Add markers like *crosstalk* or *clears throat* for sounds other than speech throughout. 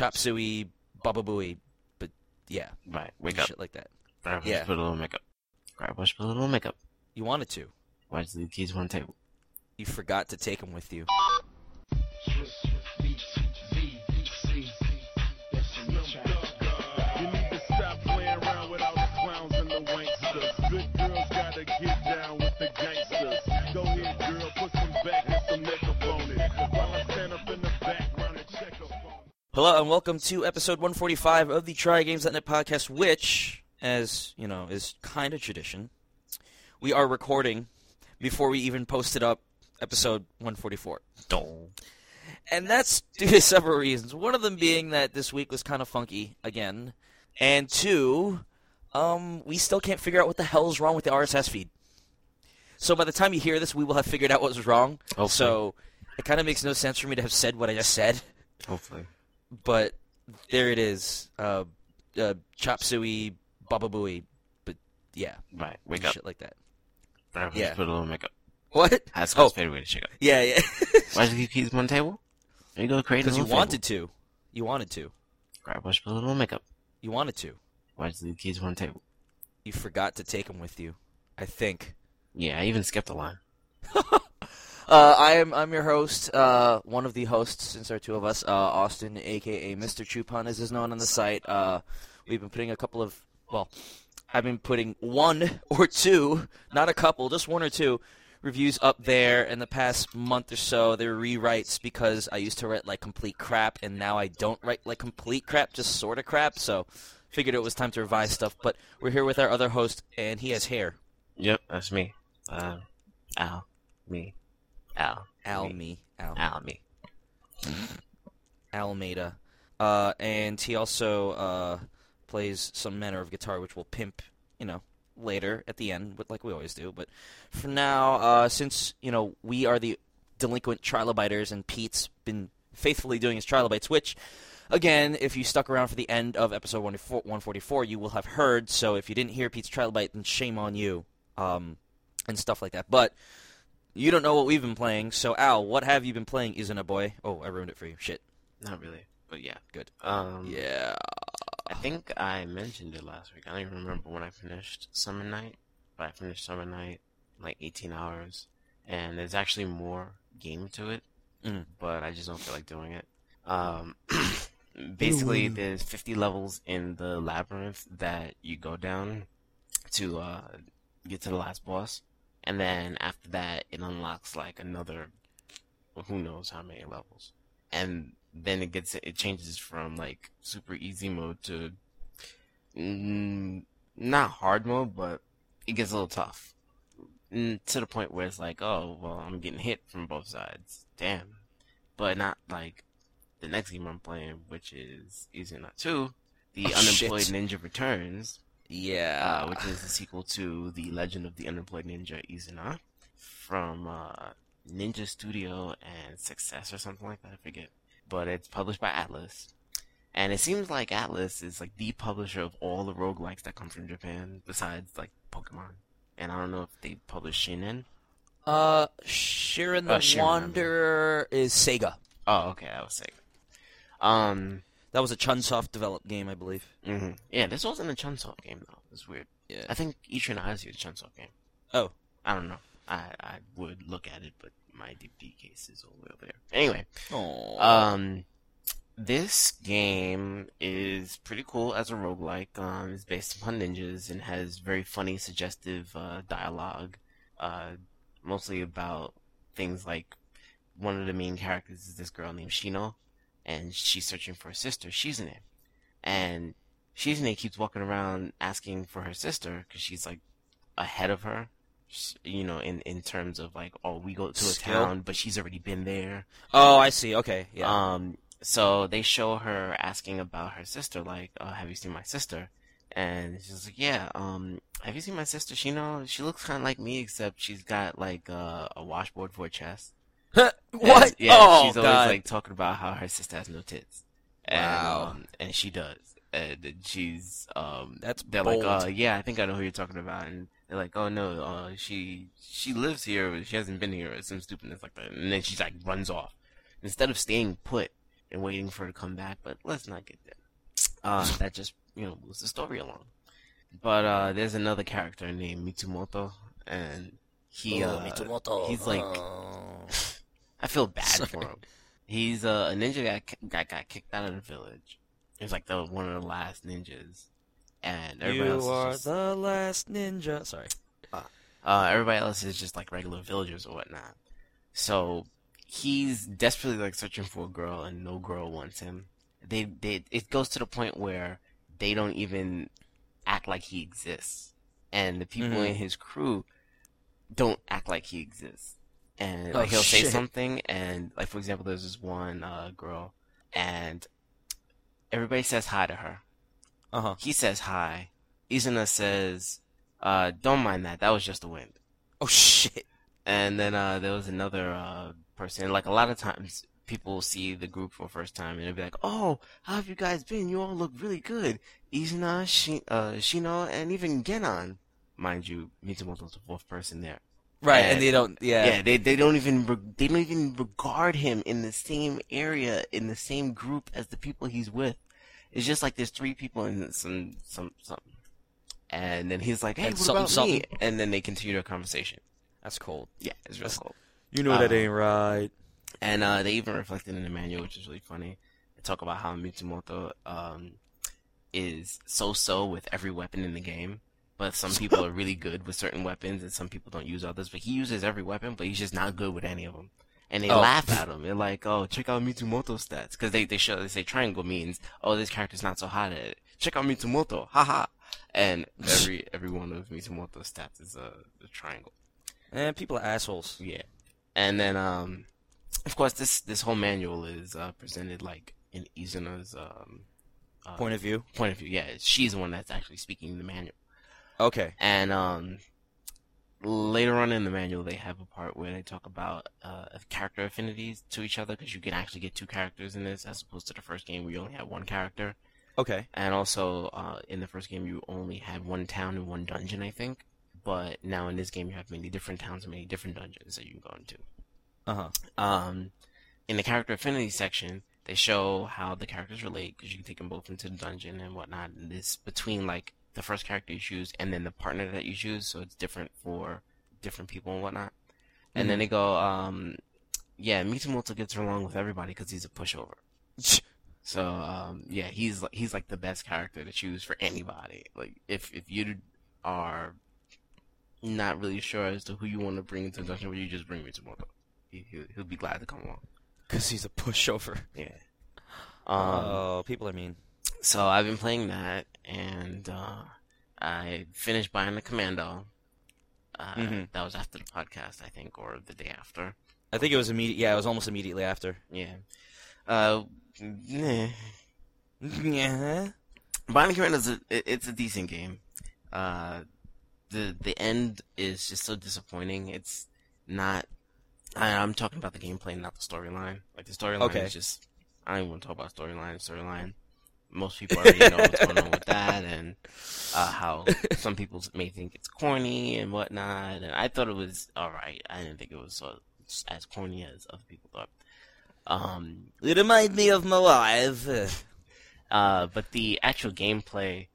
chop suey, baba booey, but yeah, Right, wake up. shit like that. Grab a Yeah. put a little makeup. Grab a put a little makeup. You wanted to. Why did the keys on the table? You forgot to take them with you. You need to stop playing around with all the clowns and the wanksters. Good girls gotta get down with the gangsters. Hello and welcome to episode 145 of the Try Games.net podcast, which, as you know, is kind of tradition. We are recording before we even posted up episode 144. And that's due to several reasons. One of them being that this week was kind of funky again. And two, um, we still can't figure out what the hell is wrong with the RSS feed. So by the time you hear this, we will have figured out what was wrong. Hopefully. So it kind of makes no sense for me to have said what I just said Hopefully. But there it is. Uh, uh, chop suey, baba booey, but yeah, Right, wake up. shit like that. A Yeah. put a little makeup. What? That's Oh. Scott's favorite way to check up. Yeah, yeah. *laughs* Why did the keys on the table? There you go, create Because you wanted table. to. You wanted to. Grab put a little makeup. You wanted to. Why did you the keys on the table? You forgot to take them with you. I think. Yeah, I even skipped a line. *laughs* Uh, I am. I'm your host. Uh, one of the hosts, since there are two of us. Uh, Austin, aka Mr. Chupon, as is known on the site. Uh, we've been putting a couple of. Well, I've been putting one *laughs* or two, not a couple, just one or two reviews up there in the past month or so. They're rewrites because I used to write like complete crap, and now I don't write like complete crap, just sort of crap. So, figured it was time to revise stuff. But we're here with our other host, and he has hair. Yep, that's me. Uh, Al. Me. Al. Al, Me. Al. Al, me. Alameda. Uh, and he also uh, plays some manner of guitar, which we'll pimp, you know, later at the end, but like we always do. But for now, uh, since you know we are the delinquent trilobiters, and Pete's been faithfully doing his trilobites, which. Again, if you stuck around for the end of episode 144, you will have heard. So if you didn't hear Pete's Trilobite, then shame on you, um, and stuff like that. But you don't know what we've been playing. So Al, what have you been playing? Isn't a boy? Oh, I ruined it for you. Shit. Not really, but yeah. Good. Um, Yeah. I think I mentioned it last week. I don't even remember when I finished Summer Night, but I finished Summer Night in like 18 hours, and there's actually more game to it, Mm. but I just don't feel like doing it. Um, *clears throat* basically, there's 50 levels in the labyrinth that you go down to uh, get to the last boss, and then after that, it unlocks like another, who knows how many levels, and then it gets it changes from like super easy mode to mm, not hard mode, but it gets a little tough mm, to the point where it's like, oh well, I'm getting hit from both sides. Damn, but not like the next game I'm playing, which is Izuna Two, the Oh, Unemployed shit. Ninja Returns, Yeah. uh, which is the sequel to the Legend of the Unemployed Ninja Izuna from uh, Ninja Studio and Success or something like that. I forget, but it's published by Atlus. And it seems like Atlus is like the publisher of all the roguelikes that come from Japan, besides like Pokemon. And I don't know if they publish Shinen. uh, Shiren the Uh, Shiren, I mean. Wanderer is Sega. Oh, okay, I was saying. Um, That was a Chunsoft developed game, I believe. mhm. yeah, this wasn't a Chunsoft game though. It's weird. Yeah. I think Ichiran Odyssey is a Chunsoft game. Oh. I don't know. I I would look at it, but my DVD case is all the way over there. Anyway, Oh. um, this game is pretty cool as a roguelike. Um, it's based upon ninjas and has very funny, suggestive uh, dialogue. Uh, mostly about things like one of the main characters is this girl named Shino, and she's searching for her sister, Shizune. And Shizune keeps walking around asking for her sister because she's like ahead of her. You know, in in terms of like, oh, we go to a Skill? town, but she's already been there. oh, I see. Okay. Yeah. Um, so they show her asking about her sister, like, oh, have you seen my sister? And she's like, yeah, um, have you seen my sister? She know, she looks kind of like me, except she's got like uh, a washboard for a chest. *laughs* what? And, yeah, oh, she's always God. like talking about how her sister has no tits. And, Wow. um, and she does. And she's, um, That's they're like, uh, yeah, I think I know who you're talking about. And they're like, oh no, uh, she, she lives here, but she hasn't been here, or some stupidness like that. And then she's like, runs off. Instead of staying put and waiting for her to come back, but let's not get there. *sniffs* Uh, that just you know moves the story along. But uh, there's another character named Mitsumoto, and he Oh, uh, Mitsumoto. he's like Oh. I feel *laughs* bad Sorry. for him. He's uh, a ninja that ki- that got kicked out of the village. He's like the one of the last ninjas, and everybody you else are is just, the last ninja. Sorry. uh, everybody else is just like regular villagers or whatnot. So he's desperately like searching for a girl, and no girl wants him. They they it goes to the point where they don't even act like he exists, and the people Mhm. in his crew don't act like he exists. And Oh, like he'll say something, and like for example, there's this one uh, girl, and everybody says hi to her. Uh huh. He says hi. Izuna says, uh, "Don't mind that. That was just the wind." Oh shit. And then uh, there was another uh, person. Like a lot of times, people see the group for the first time and they'll be like, "Oh, how have you guys been? You all look really good." Izuna, Shi- uh, Shino, and even Genon, mind you, Mitsumoto's the fourth person there. Right, And- and they don't. Yeah. Yeah, they they don't even re- they don't even regard him in the same area in the same group as the people he's with. It's just like there's three people in some some something, and then he's like, "Hey, And what something, about me?" And then they continue their conversation. That's cold. Yeah, it's real That's- cool. You know that ain't right. And uh, they even reflected in the manual, which is really funny. They talk about how Mitsumoto um, is so-so with every weapon in the game, but some people are really good with certain weapons, and some people don't use others. But he uses every weapon, but he's just not good with any of them. And they Oh. laugh at him. They're like, "Oh, check out Mitsumoto's stats," because they they show they say triangle means, "Oh, this character's not so hot at it." Check out Mitsumoto, haha. And every *laughs* every one of Mitsumoto's stats is a, a triangle. And people are assholes. Yeah, and then um, of course this this whole manual is uh, presented like in Izuna's um uh, Point of view. point of view. Yeah, she's the one that's actually speaking the manual. Okay. And um, later on in the manual, they have a part where they talk about uh character affinities to each other because you can actually get two characters in this as opposed to the first game where you only have one character. Okay. And also, uh, in the first game, you only had one town and one dungeon, I think. But now in this game, you have many different towns and many different dungeons that you can go into. Uh huh. Um, in the character affinity section, they show how the characters relate because you can take them both into the dungeon and whatnot. And this between like the first character you choose and then the partner that you choose, so it's different for different people and whatnot. And then they go, um, yeah, Mitsumoto gets along with everybody because he's a pushover. *laughs* So um, yeah, he's like he's like the best character to choose for anybody. Like if if you are not really sure as to who you want to bring into the dungeon, well, you just bring Mitsumoto. He, he'll, he'll be glad to come along. *laughs* Because he's a pushover. Yeah. Um, oh, people are mean. So I've been playing that, and uh, I finished Bionic Commando. Uh, Mhm. That was after the podcast, I think, or the day after. I think it was immediate. Yeah, it was almost immediately after. Yeah. Uh, nah. Yeah. Bionic Commando's a, it- it's a decent game. Uh, the the end is just so disappointing. It's not. I, I'm talking about the gameplay, not the storyline. Like the storyline Okay. is just. I don't even want to talk about storyline. Storyline. Most people already know what's going on with *laughs* that, and uh, how some people may think it's corny and whatnot. And I thought it was all right. I didn't think it was so, as corny as other people thought. Um, It reminds me of my wife. *laughs* uh, but the actual gameplay,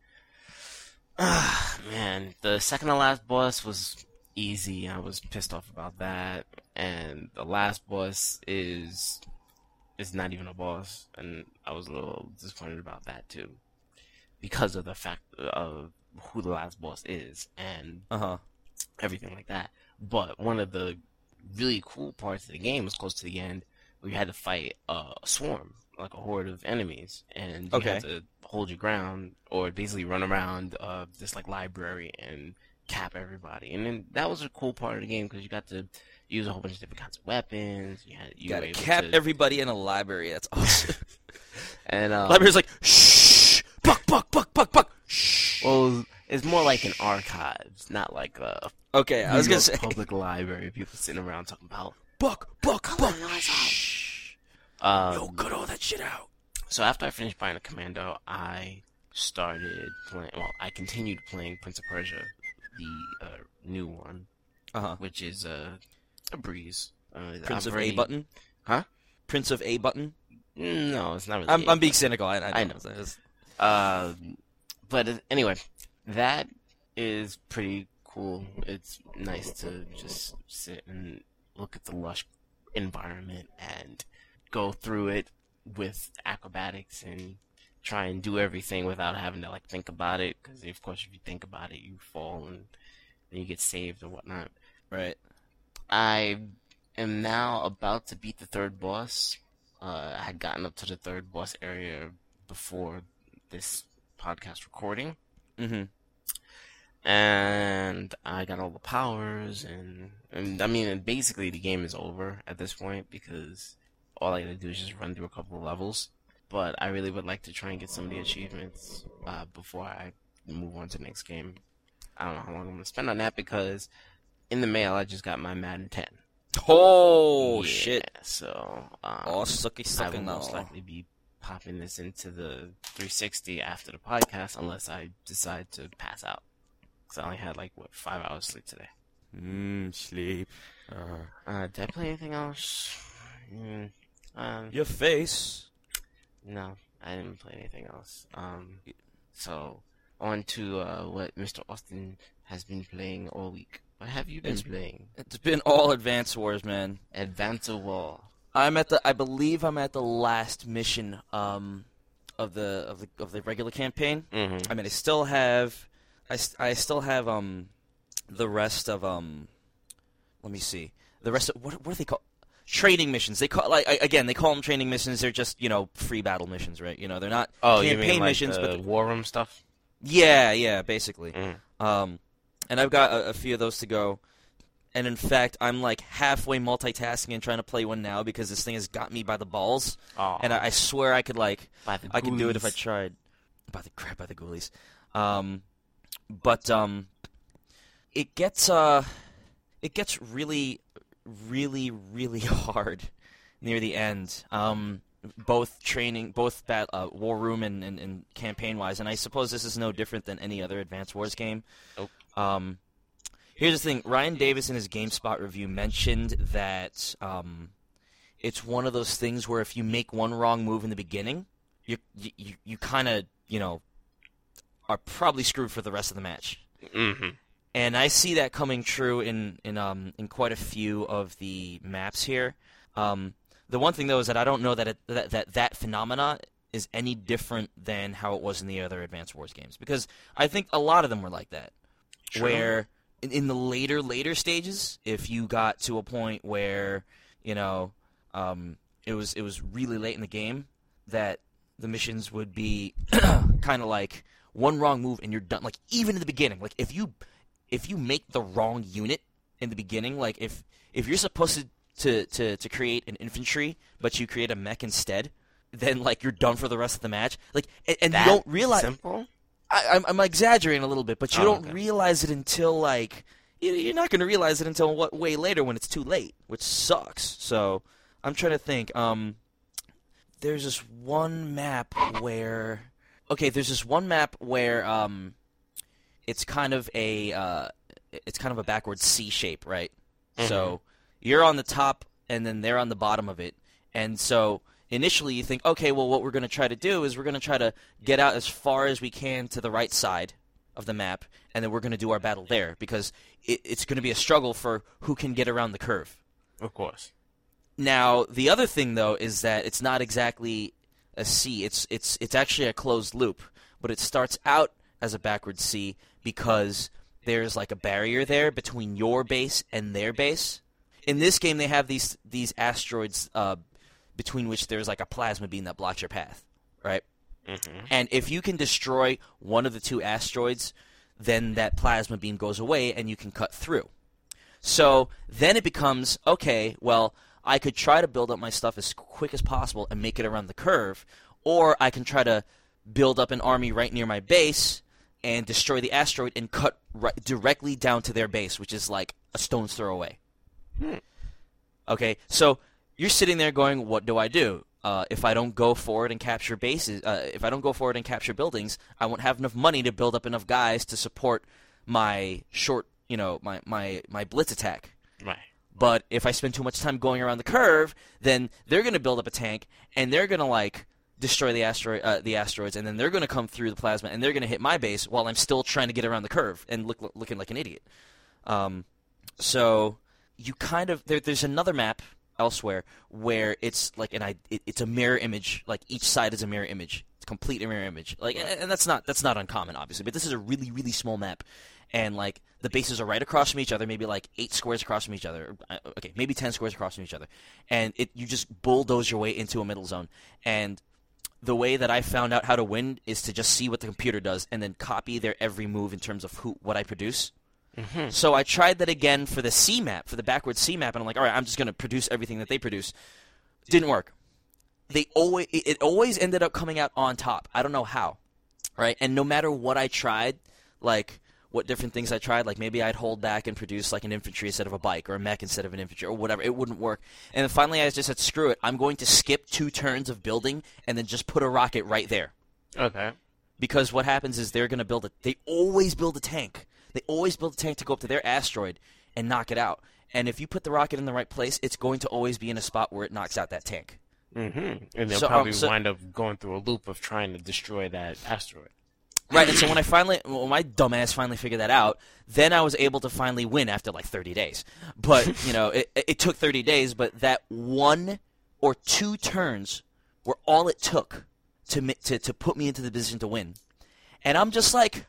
ah, *sighs* man, the second to last boss was easy. I was pissed off about that, and the last boss is is not even a boss, and I was a little disappointed about that too, because of the fact of who the last boss is and Uh huh. everything like that. But one of the really cool parts of the game was close to the end, where you had to fight uh, a swarm, like a horde of enemies, and you Okay. had to hold your ground or basically run around uh, this like library and cap everybody. And then that was a cool part of the game because you got to use a whole bunch of different kinds of weapons. You had you You gotta cap to- everybody in a library. That's awesome. *laughs* and um, Library's like, shh, buck, buck, buck, buck, buck. Shh. well, it's more like an archives, not like a Okay, I was gonna say, public library. People sitting around talking about. buck, buck, buck. Shh. Um, Yo, cut all that shit out. So after I finished Bionic Commando, I started playing. Well, I continued playing Prince of Persia, the uh, new one, Uh huh. which is uh, a breeze. Uh, Prince of already- A button. Huh? Prince of A button. No, it's not really. I'm, I'm being cynical. I, I, I know. know. Uh, but anyway, that is pretty cool. It's nice to just sit and look at the lush environment and go through it with acrobatics and try and do everything without having to like think about it. Because of course, if you think about it, you fall and then you get saved or whatnot. Right. I am now about to beat the third boss. Uh, I had gotten up to the third boss area before this podcast recording, Mm-hmm. and I got all the powers, and, and I mean, and basically the game is over at this point because all I gotta do is just run through a couple of levels. But I really would like to try and get some of the achievements uh, before I move on to the next game. I don't know how long I'm gonna spend on that because in the mail I just got my Madden 10. Oh Yeah, shit! So um, Oh sucky I will most likely be popping this into the 360 after the podcast, unless I decide to pass out. Because I only had like what five hours sleep today. Mm, sleep. Uh, Uh, did I play anything else? Mm, um, your face. no, I didn't play anything else. Um, so on to uh, what Mr. Austin has been playing all week. What have you been It's- playing? It's been all Advance Wars, man. Advance of Wall. I'm at the. I believe I'm at the last mission um, of the of the of the regular campaign. Mm-hmm. I mean, I still have, I, I still have um, the rest of um, let me see, the rest of what what are they called? Training missions. They call like I- again they call them training missions. They're just you know free battle missions, right? You know they're not Oh, you campaign mean like missions, the but war room stuff? yeah, yeah, basically. Mm. Um, and I've got a, a few of those to go. And in fact, I'm like halfway multitasking and trying to play one now because this thing has got me by the balls. Oh, And I, I swear I could like by the I could do it if I ghoulies. tried. By the crap, by the ghoulies. Um, but um, it gets uh, it gets really, really, really *laughs* hard near the end. Um, both training, both bat, uh, war room and, and, and campaign wise, and I suppose this is no different than any other Advanced Wars game. Nope. Um, here's the thing: Ryan Davis in his GameSpot review mentioned that um, it's one of those things where if you make one wrong move in the beginning, you you you, kind of you know are probably screwed for the rest of the match. Mm-hmm. And I see that coming true in in um in quite a few of the maps here. Um, the one thing though is that I don't know that it, that, that that phenomena is any different than how it was in the other Advanced Wars games because I think a lot of them were like that True. where in, in the later later stages if you got to a point where you know um, it was it was really late in the game that the missions would be *clears throat* kind of like one wrong move and you're done like even in the beginning like if you if you make the wrong unit in the beginning like if if you're supposed to to, to, to create an infantry but you create a mech instead then like you're done for the rest of the match like and, and you don't realize simple. I, I'm, I'm exaggerating a little bit, but you Oh, don't okay. realize it until like you- you're not going to realize it until what way later when it's too late, which sucks. So I'm trying to think. Um, there's this one map where okay, there's this one map where um, it's kind of a uh, it's kind of a backwards C shape, right? So you're on the top, and then they're on the bottom of it, and so initially you think, okay, well, what we're going to try to do is we're going to try to get out as far as we can to the right side of the map, and then we're going to do our battle there because it, it's going to be a struggle for who can get around the curve. Of course. Now, the other thing though is that it's not exactly a C. It's it's it's actually a closed loop, but it starts out as a backward C because there's like a barrier there between your base and their base. In this game, they have these these asteroids uh, between which there's like a plasma beam that blocks your path, right? Mm-hmm. And if you can destroy one of the two asteroids, then that plasma beam goes away and you can cut through. So then it becomes okay, well, I could try to build up my stuff as quick as possible and make it around the curve, or I can try to build up an army right near my base and destroy the asteroid and cut right, directly down to their base, which is like a stone's throw away. Okay, so you're sitting there going, "What do I do? Uh, if I don't go forward and capture bases, uh, if I don't go forward and capture buildings, I won't have enough money to build up enough guys to support my short, you know, my my my blitz attack." Right. But if I spend too much time going around the curve, then they're going to build up a tank and they're going to like destroy the asteroid, uh, the asteroids, and then they're going to come through the plasma and they're going to hit my base while I'm still trying to get around the curve and look looking like an idiot. Um, so you kind of there, there's another map elsewhere where it's like an I it, it's a mirror image. Like each side is a mirror image. It's a complete mirror image. Like and and that's not that's not uncommon, obviously. But this is a really really small map, and like the bases are right across from each other, maybe like eight squares across from each other. Uh, Okay, maybe ten squares across from each other, and it you just bulldoze your way into a middle zone. And the way that I found out how to win is to just see what the computer does and then copy their every move in terms of who what I produce. Mm-hmm. So I tried that again for the C map, for the backwards C map, and I'm like, all right, I'm just going to produce everything that they produce. Didn't work. They always it it always ended up coming out on top. I don't know how, right? And no matter what I tried, like what different things I tried, like maybe I'd hold back and produce like an infantry instead of a bike or a mech instead of an infantry or whatever, it wouldn't work. And then finally, I just said, screw it. I'm going to skip two turns of building and then just put a rocket right there Okay. because what happens is they're going to build a they always build a tank they always build a tank to go up to their asteroid and knock it out and if you put the rocket in the right place it's going to always be in a spot where it knocks out that tank Mm-hmm. And they'll So, um, probably so- wind up going through a loop of trying to destroy that asteroid. right and so when i finally when my dumbass finally figured that out then i was able to finally win after like 30 days but you know it, it took 30 days but that one or two turns were all it took to, to to put me into the position to win and i'm just like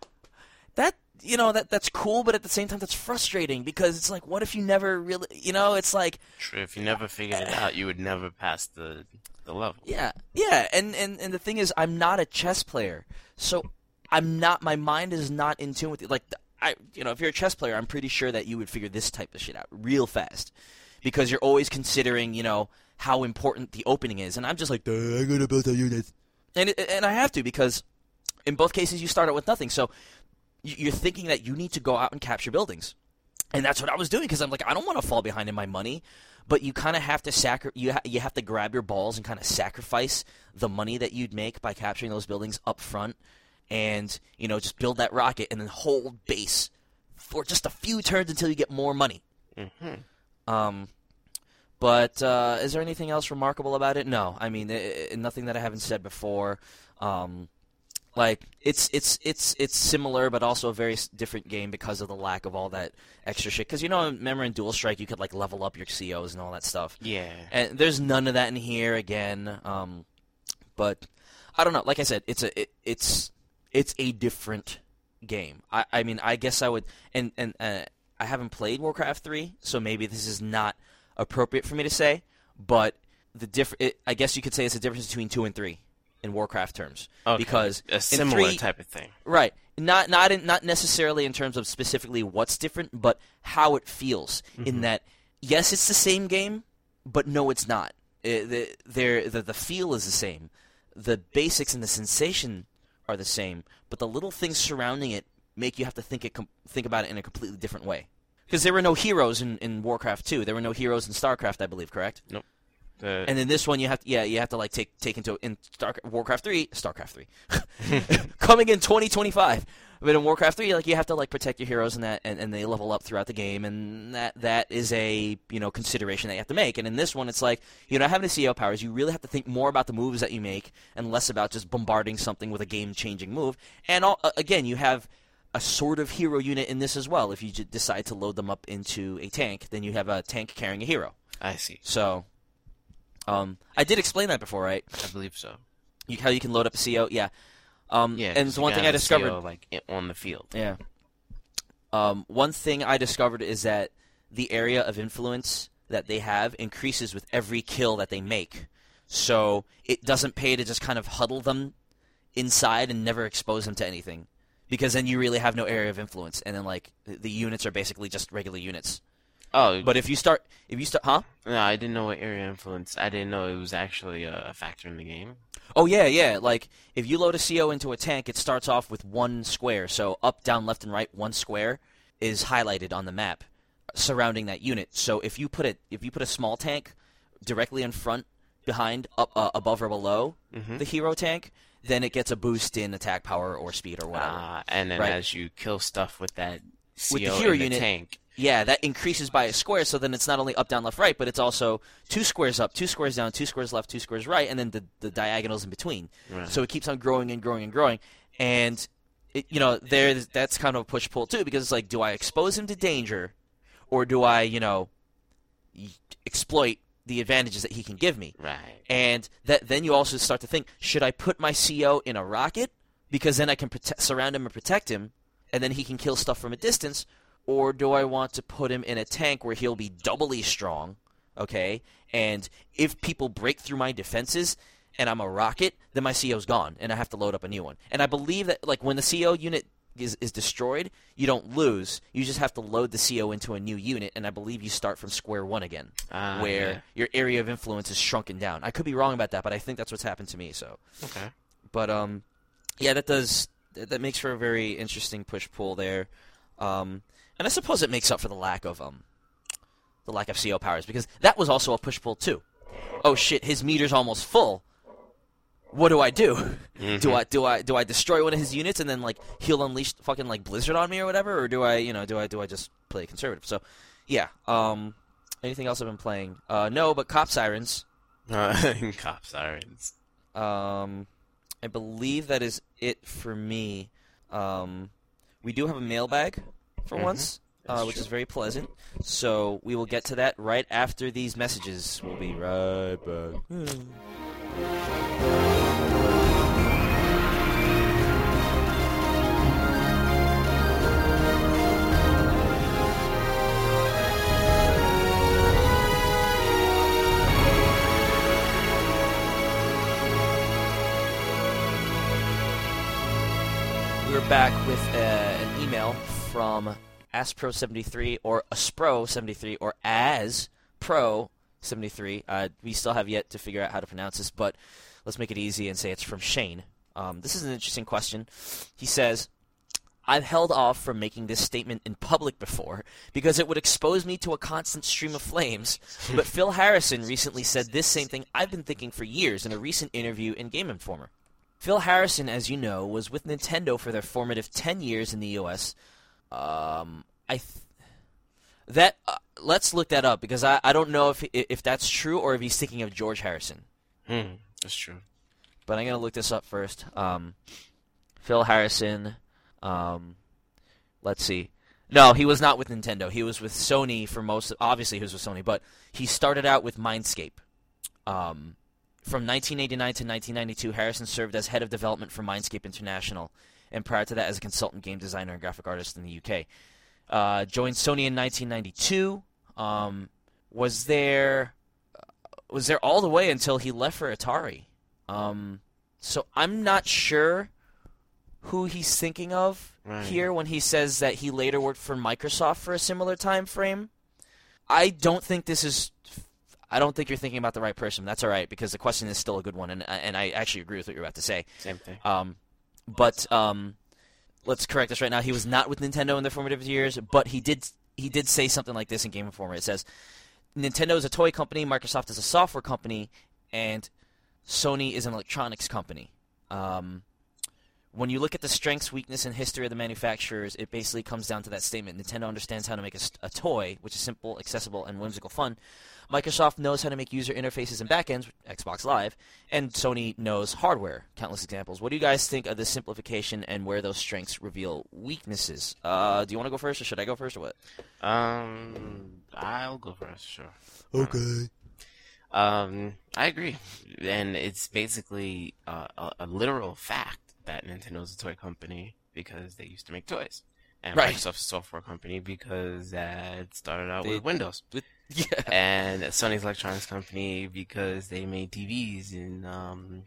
that you know that that's cool but at the same time that's frustrating because it's like what if you never really you know it's like True. If you never figured it out, you would never pass the the level. yeah yeah and and and the thing is i'm not a chess player so i'm not my mind is not in tune with it like i you know if you're a chess player i'm pretty sure that you would figure this type of shit out real fast because you're always considering you know how important the opening is and i'm just like i'm gonna build a unit and it, and i have to because in both cases you start out with nothing so you're thinking that you need to go out and capture buildings and that's what I was doing because I'm like I don't want to fall behind in my money, but you kind of have to sacri- you ha- you have to grab your balls and kind of sacrifice the money that you'd make by capturing those buildings up front, and you know just build that rocket and then hold base for just a few turns until you get more money. Mm-hmm. Um, but uh, is there anything else remarkable about it? No, I mean i i nothing that I haven't said before. Um, like it's it's it's it's similar, but also a very different game because of the lack of all that extra shit. Because you know, remember in Dual Strike, you could like level up your COs and all that stuff. Yeah. And there's none of that in here again. Um, but I don't know. Like I said, it's a it, it's it's a different game. I I mean, I guess I would and and uh, I haven't played Warcraft three, so maybe this is not appropriate for me to say. But the diff- it, I guess you could say it's a difference between two and three in Warcraft terms. Okay. Because a similar three- type of thing. Right. Not not in, not necessarily in terms of specifically what's different, but how it feels. In mm-hmm. that, yes, it's the same game, but no, it's not. It, the, the the feel is the same. The basics and the sensation are the same, but the little things surrounding it make you have to think it com- think about it in a completely different way. Because there were no heroes in, in Warcraft 2. There were no heroes in StarCraft, I believe, correct? The, And then this one, you have to, yeah, you have to like take take into in Star Warcraft three, Starcraft three, *laughs* *laughs* coming in twenty twenty five. But in Warcraft three, like you have to like protect your heroes and that, and, and they level up throughout the game, and that that is a you know consideration that you have to make. And in this one, it's like you know having the CEO powers, you really have to think more about the moves that you make and less about just bombarding something with a game changing move. And all, uh, again, you have a sort of hero unit in this as well. If you j- decide to load them up into a tank, then you have a tank carrying a hero. I see. So, um, I did explain that before, right? I believe so. You, how you can load up a CO, yeah. Um, Yeah. and the one thing I discovered, CO, like on the field. yeah. Um, one thing I discovered is that the area of influence that they have increases with every kill that they make. So it doesn't pay to just kind of huddle them inside and never expose them to anything, because then you really have no area of influence, and then like the units are basically just regular units. Oh, But if you start, if you start, huh? no, I didn't know what area influence. I didn't know it was actually a, factor in the game. Oh yeah, yeah. Like if you load a CO into a tank, it starts off with one square. So up, down, left, and right, one square is highlighted on the map surrounding that unit. So if you put it, if you put a small tank directly in front, behind, up, uh, above, or below Mhm. the hero tank, then it gets a boost in attack power or speed or whatever. Ah, and then Right. as you kill stuff with that CO With the hero the unit- tank, Yeah, that increases by a square, so then it's not only up, down, left, right, but it's also two squares up, two squares down, two squares left, two squares right, and then the, the diagonals in between. Right. So it keeps on growing and growing and growing. And, it, you know, there that's kind of a push pull, too, because it's like, do I expose him to danger, or do I, you know, exploit the advantages that he can give me? Right. And that then you also start to think, should I put my CO in a rocket because then I can prote- surround him and protect him, and then he can kill stuff from a distance, or do I want to put him in a tank where he'll be doubly strong, okay? And if people break through my defenses and I'm a rocket, then my CO's gone and I have to load up a new one. And I believe that like when the CO unit is, is destroyed, you don't lose. You just have to load the CO into a new unit, and I believe you start from square one again Ah, where yeah. your area of influence is shrunken down. I could be wrong about that, but I think that's what's happened to me. So, Okay. but um, yeah, that does that that makes for a very interesting push pull there, um, and I suppose it makes up for the lack of um, the lack of CO powers because that was also a push pull too. Oh shit, his meter's almost full. What do I do? *laughs* Do I do I do I destroy one of his units and then like he'll unleash fucking like Blizzard on me or whatever, or do I you know do I do I just play conservative? So, yeah. Um, anything else I've been playing? Uh, no, but Cop Sirens. Uh, *laughs* cop sirens. Um, I believe that is it for me. Um, we do have a mailbag for Mhm. once, uh, which true. is very pleasant. So we will get to that right after these messages. We'll be right back. We're back with uh, from AsPro73 or ASPro73 or AsPro73. Uh, we still have yet to figure out how to pronounce this, but let's make it easy and say it's from Shane. Um, this is an interesting question. He says, I've held off from making this statement in public before because it would expose me to a constant stream of flames. but Phil Harrison recently said this same thing I've been thinking for years in a recent interview in Game Informer. Phil Harrison, as you know, was with Nintendo for their formative 10 years in the US. Um, I th- that uh, let's look that up because I, I don't know if if that's true or if he's thinking of George Harrison. Hmm. That's true. But I'm gonna look this up first. Um, Phil Harrison. Um, let's see. No, he was not with Nintendo. He was with Sony for most. Obviously, he was with Sony, but he started out with Mindscape. Um, from 1989 to 1992, Harrison served as head of development for Mindscape International, and prior to that, as a consultant game designer and graphic artist in the UK. Uh, joined Sony in 1992. Um, was there was there all the way until he left for Atari. Um, so I'm not sure who he's thinking of Right. here when he says that he later worked for Microsoft for a similar time frame. I don't think this is. I don't think you're thinking about the right person. That's all right because the question is still a good one, and and I actually agree with what you're about to say. Same thing. Um, but um, let's correct this right now. He was not with Nintendo in the formative years, but he did he did say something like this in Game Informer. It says, "Nintendo is a toy company, Microsoft is a software company, and Sony is an electronics company." Um, when you look at the strengths, weakness, and history of the manufacturers, it basically comes down to that statement. Nintendo understands how to make a, a toy, which is simple, accessible, and whimsical fun. Microsoft knows how to make user interfaces and backends, Xbox Live, and Sony knows hardware. Countless examples. What do you guys think of this simplification and where those strengths reveal weaknesses? Uh, do you want to go first, or should I go first, or what? Um, I'll go first. Sure. *laughs* Okay. Um, I agree, and it's basically uh, a, a literal fact that Nintendo's a toy company because they used to make toys, and Right. Microsoft's a software company because that started out They- with Windows, *laughs* Yeah. and Sony's electronics company because they made TVs and um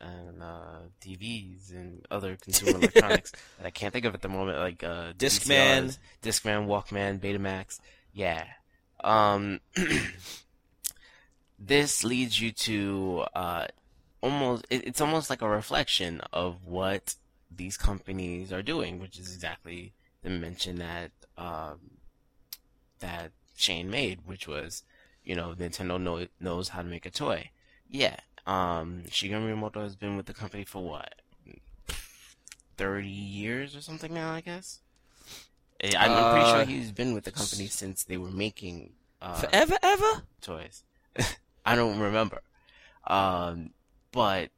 and uh, TVs and other consumer *laughs* electronics that I can't think of at the moment, like uh, Discman. Discman, Walkman, Betamax. Yeah. Um, *clears throat* this leads you to uh, almost. It, it's almost like a reflection of what these companies are doing, which is exactly the mention that um, that Shane made, which was, you know, Nintendo know, knows how to make a toy. Yeah. Um, Shigeru Miyamoto has been with the company for what, thirty years or something now, I guess. Eh, I'm, I'm pretty Uh, sure he's been with the company since they were making uh, Forever, ever. toys. *laughs* I don't remember. Um, but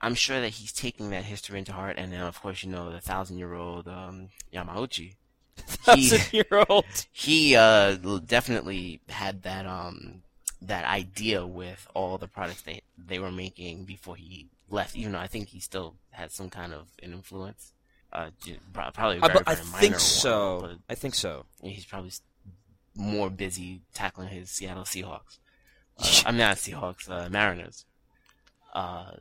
I'm sure that he's taking that history into heart. And then, of course, you know, the thousand year old um, Yamauchi. He, Thousand year old. he uh, definitely had that um, that idea with all the products they, they were making before he left, even though I think he still had some kind of an influence. Uh, probably very, I minor think so. I think so. he's probably more busy tackling his Seattle Seahawks. Uh, I'm not Seahawks, uh, Mariners. Uh,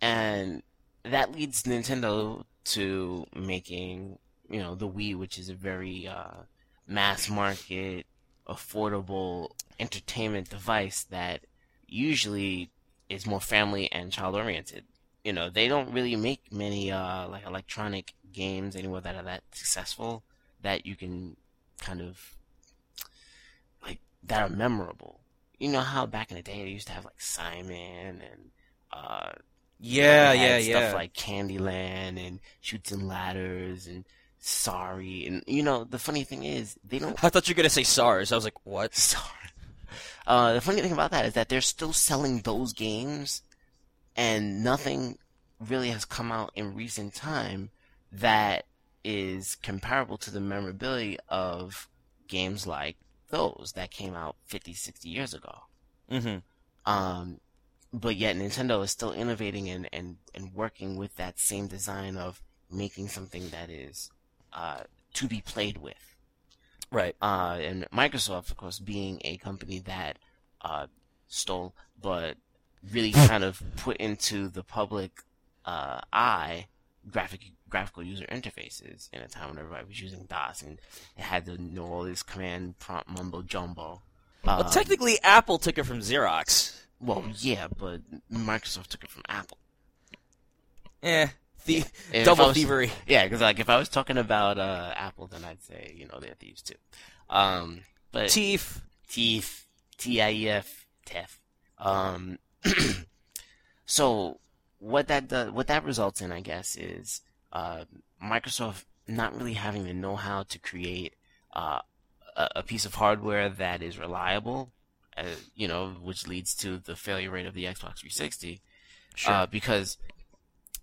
and that leads Nintendo to making, you know, the Wii, which is a very uh, mass market, affordable entertainment device that usually is more family and child oriented. You know, they don't really make many uh, like electronic games anymore that are that successful that you can kind of like that are memorable. You know how back in the day they used to have like Simon and uh Yeah, they yeah, had yeah. stuff like Candyland and Chutes and Ladders and Sorry and you know the funny thing is they don't I thought you were gonna say SARS. I was like, what? *laughs* Sorry. Uh, the funny thing about that is that they're still selling those games, and nothing really has come out in recent time that is comparable to the memorability of games like those that came out 50, 60 years ago. Mm-hmm. Um, but yet Nintendo is still innovating and, and, and working with that same design of making something that is uh, to be played with Right. uh, and Microsoft, of course, being a company that uh, stole, but really *laughs* kind of put into the public uh, eye graphic graphical user interfaces in a time when everybody was using DOS and it had to know all this command prompt mumbo jumbo. Well, Um, technically, Apple took it from Xerox. well, yeah, but Microsoft took it from Apple. Eh, *laughs* the I double was- thievery. Yeah, because like if I was talking about uh, Apple, then I'd say you know they're thieves too. Um, but Teeth. Teeth, T I E F, TEF. Um, *clears throat* so what that does, what that results in, I guess, is uh, Microsoft not really having the know-how to create uh, a, a piece of hardware that is reliable, uh, you know, which leads to the failure rate of the Xbox 360, Sure. uh, because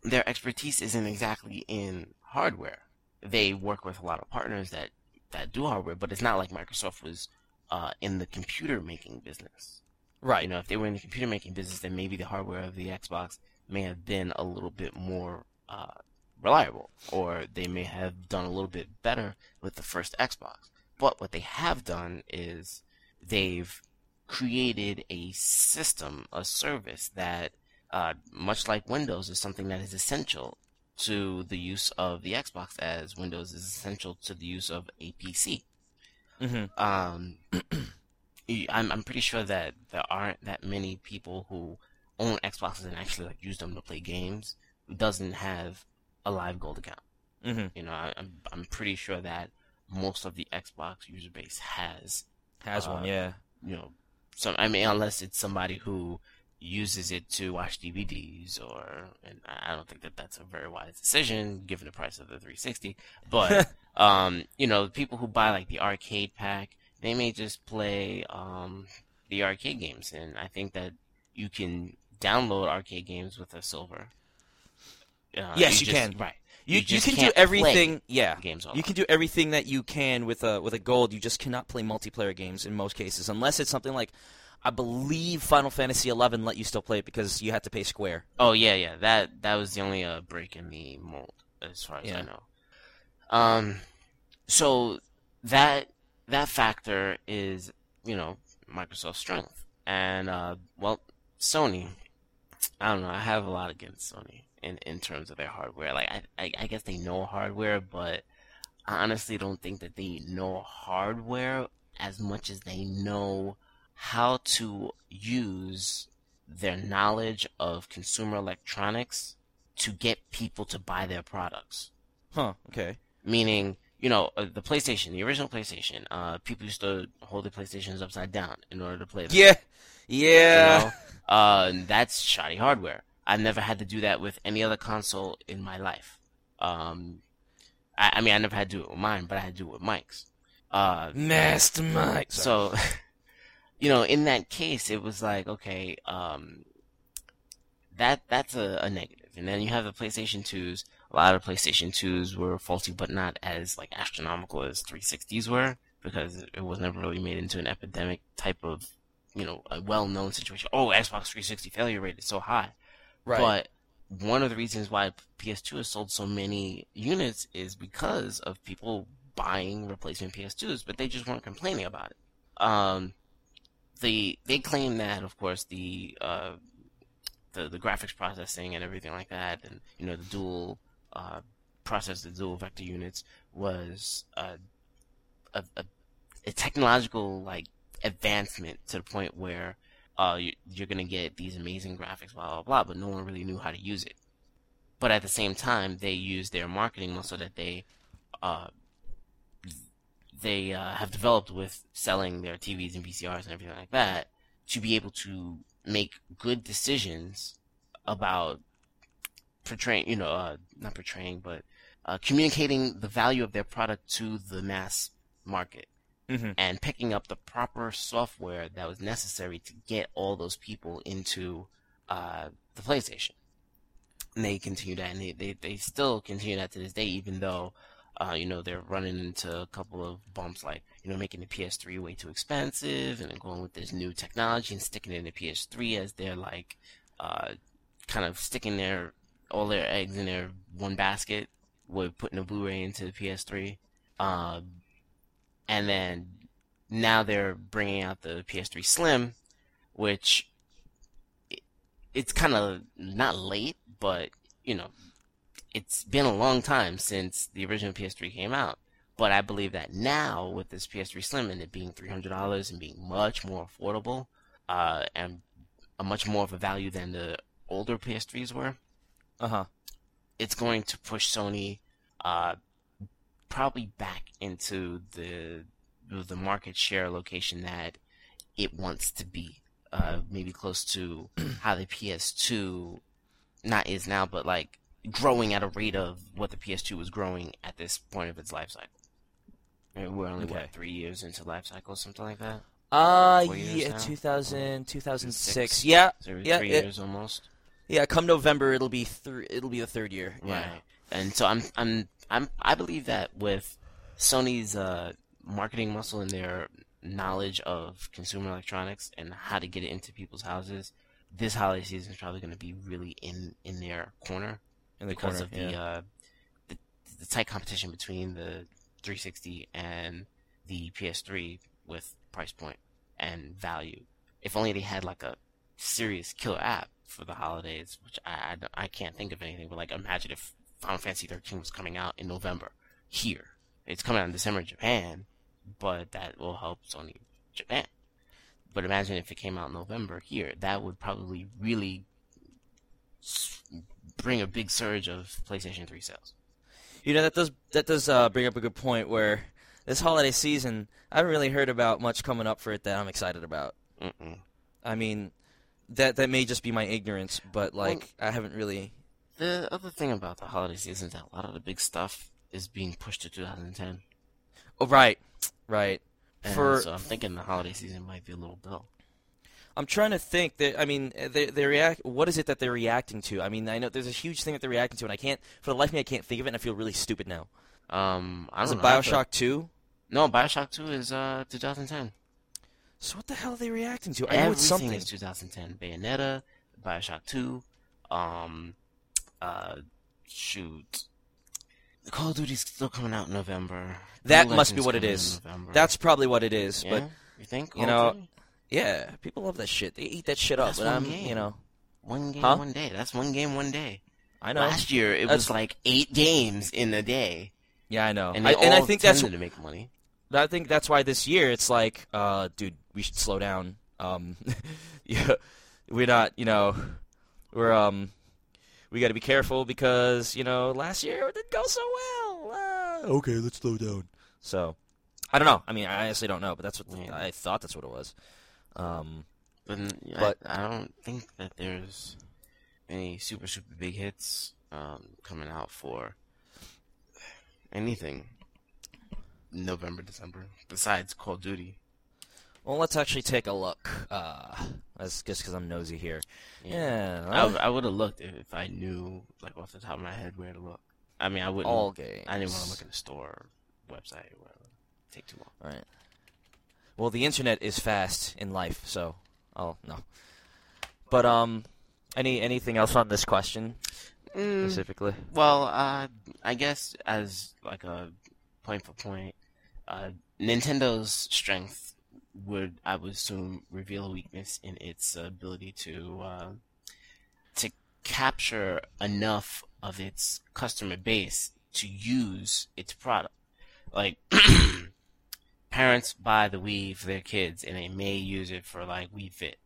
their expertise isn't exactly in hardware. They work with a lot of partners that that do hardware, but it's not like Microsoft was uh, in the computer making business. right. You know, if they were in the computer making business, then maybe the hardware of the Xbox may have been a little bit more uh, reliable, or they may have done a little bit better with the first Xbox. But what they have done is they've created a system, a service that, uh, much like Windows, is something that is essential to the use of the Xbox, as Windows is essential to the use of a PC hmm um, *clears throat* I'm I'm pretty sure that there aren't that many people who own Xboxes and actually like use them to play games who doesn't have a live gold account. hmm You know, I, I'm I'm pretty sure that most of the Xbox user base has Has Uh, one, yeah. you know some. I mean, unless it's somebody who uses it to watch DVDs or and I don't think that that's a very wise decision given the price of the 360. But *laughs* um, you know, people who buy like the arcade pack, they may just play um the arcade games, and I think that you can download arcade games with a silver. Uh, Yes, you just- can. Right. You, you, just can do everything. Yeah, games you can do everything that you can with a with a gold. You just cannot play multiplayer games in most cases, unless it's something like, I believe Final Fantasy XI let you still play it because you had to pay Square. Oh yeah, yeah. That that was the only uh, break in the mold, as far as Yeah. I know. Um, so that that factor is, you know, Microsoft's strength, and uh, well, Sony. I don't know. I have a lot against Sony in in terms of their hardware. Like I I, I guess they know hardware, but I honestly don't think that they know hardware as much as they know how to use their knowledge of consumer electronics to get people to buy their products. Huh? Okay. Meaning, you know, uh, the PlayStation, the original PlayStation, uh, people used to hold the PlayStations upside down in order to play them. Yeah. you Yeah. know? Uh, that's shoddy hardware. I've never had to do that with any other console in my life. Um, I, I mean, I never had to do it with mine, but I had to do it with Mike's. Uh, Master Mike. so, *laughs* you know, in that case, it was like, okay, um, that that's a, a negative. And then you have the PlayStation 2s. A lot of PlayStation 2s were faulty, but not as like astronomical as 360s were, because it was never really made into an epidemic type of, you know, a well-known situation. Oh, Xbox 360 failure rate is so high. right. But one of the reasons why PS2 has sold so many units is because of people buying replacement PS2s, but they just weren't complaining about it. Um, they they claim that, of course, the uh, the the graphics processing and everything like that, and you know the dual uh, process, the dual vector units was uh, a, a a technological like advancement to the point where uh, you, you're gonna get these amazing graphics, blah blah blah, but no one really knew how to use it. But at the same time, they used their marketing muscle that they uh, they uh, have developed with selling their TVs and VCRs and everything like that to be able to make good decisions about portraying, you know, uh, not portraying, but uh, communicating the value of their product to the mass market Mhm. and picking up the proper software that was necessary to get all those people into uh, the PlayStation. And they continue that, and they, they, they still continue that to this day, even though, uh, you know, they're running into a couple of bumps, like, you know, making the PS3 way too expensive, and then going with this new technology and sticking it in the PS3 as they're like, uh, kind of sticking their, all their eggs in their one basket with putting a Blu-ray into the PS3. Um, and then now they're bringing out the PS3 Slim, which it, it's kind of not late, but you know, it's been a long time since the original PS3 came out. But I believe that now with this PS3 Slim and it being three hundred dollars and being much more affordable, uh, and a much more of a value than the older PS3s were, Uh huh. it's going to push Sony uh, probably back into the the market share location that it wants to be. Uh, maybe close to *clears throat* how the PS2 not is now, but like growing at a rate of what the PS2 was growing at this point of its life cycle. And We're only Okay. what three years into life cycle, something like that. Uh, yeah, now? 2000, 2006. Yeah, So Yeah, three it- years almost. yeah. Come November, it'll be thr It'll be the third year. Yeah. And so I'm I'm I'm I believe that with Sony's uh, marketing muscle and their knowledge of consumer electronics and how to get it into people's houses, this holiday season is probably going to be really in in their corner In the because corner. of the, yeah. uh, the the tight competition between the 360 and the PS3 with price point and value. If only they had like a serious killer app for the holidays, which I, I, I can't think of anything. But like, imagine if Final Fantasy 13 was coming out in November here. It's coming out in December in Japan, but that will help Sony Japan. But imagine if it came out in November here. That would probably really bring a big surge of PlayStation 3 sales. You know that does that does uh, bring up a good point where this holiday season I haven't really heard about much coming up for it that I'm excited about. Mm-mm. I mean, that that may just be my ignorance, but like I haven't really. The other thing about the holiday season is that a lot of the big stuff is being pushed to 2010. Oh right, right. And For so I'm thinking the holiday season might be a little dull. I'm trying to think that I mean they they react. What is it that they're reacting to? I mean I know there's a huge thing that they're reacting to, and I can't for the life of me I can't think of it, and I feel really stupid now. Um, I Is don't it know. Bioshock Two? No, Bioshock 2 is uh 2010. So what the hell are they reacting to? I know Everything it's something. is 2010. Bayonetta, Bioshock 2, um, uh, shoot. Call of Duty's still coming out in November. That must be what it is. That's probably what it is. yeah? But you think? you Call know? Yeah, people love that shit. They eat that shit up. That's But one I'm, game. you know, one game, Huh? one day. That's one game, one day. I know. Last year it That's- was like eight games in a day, Yeah, I know. and I, they and I all think that's to make money. I think that's why this year it's like, uh, dude, we should slow down. Um, *laughs* yeah, we're not, you know, we're um, we got to be careful because you know last year it didn't go so well. Uh, okay, let's slow down. So, I don't know. I mean, I honestly don't know, but that's what Yeah. I thought. That's what it was. Um, But, But- I, I don't think that there's any super super big hits um, coming out for anything. November, December. Besides Call of Duty. Well, let's actually take a look. Uh, that's just because I'm nosy here. Yeah, I, uh, I would have looked if, if I knew, like off the top of my head, where to look. I mean, I wouldn't. all games. I didn't want to look in the store, website, or whatever. Take too long. Right. Well, the internet is fast in life, so oh no. But um, any anything else on this question Mm, specifically? well, uh, I guess as like a point for point, uh, Nintendo's strength would, I would assume, reveal a weakness in its ability to uh, to capture enough of its customer base to use its product. Like *clears throat* parents buy the Wii for their kids, and they may use it for like Wii Fit.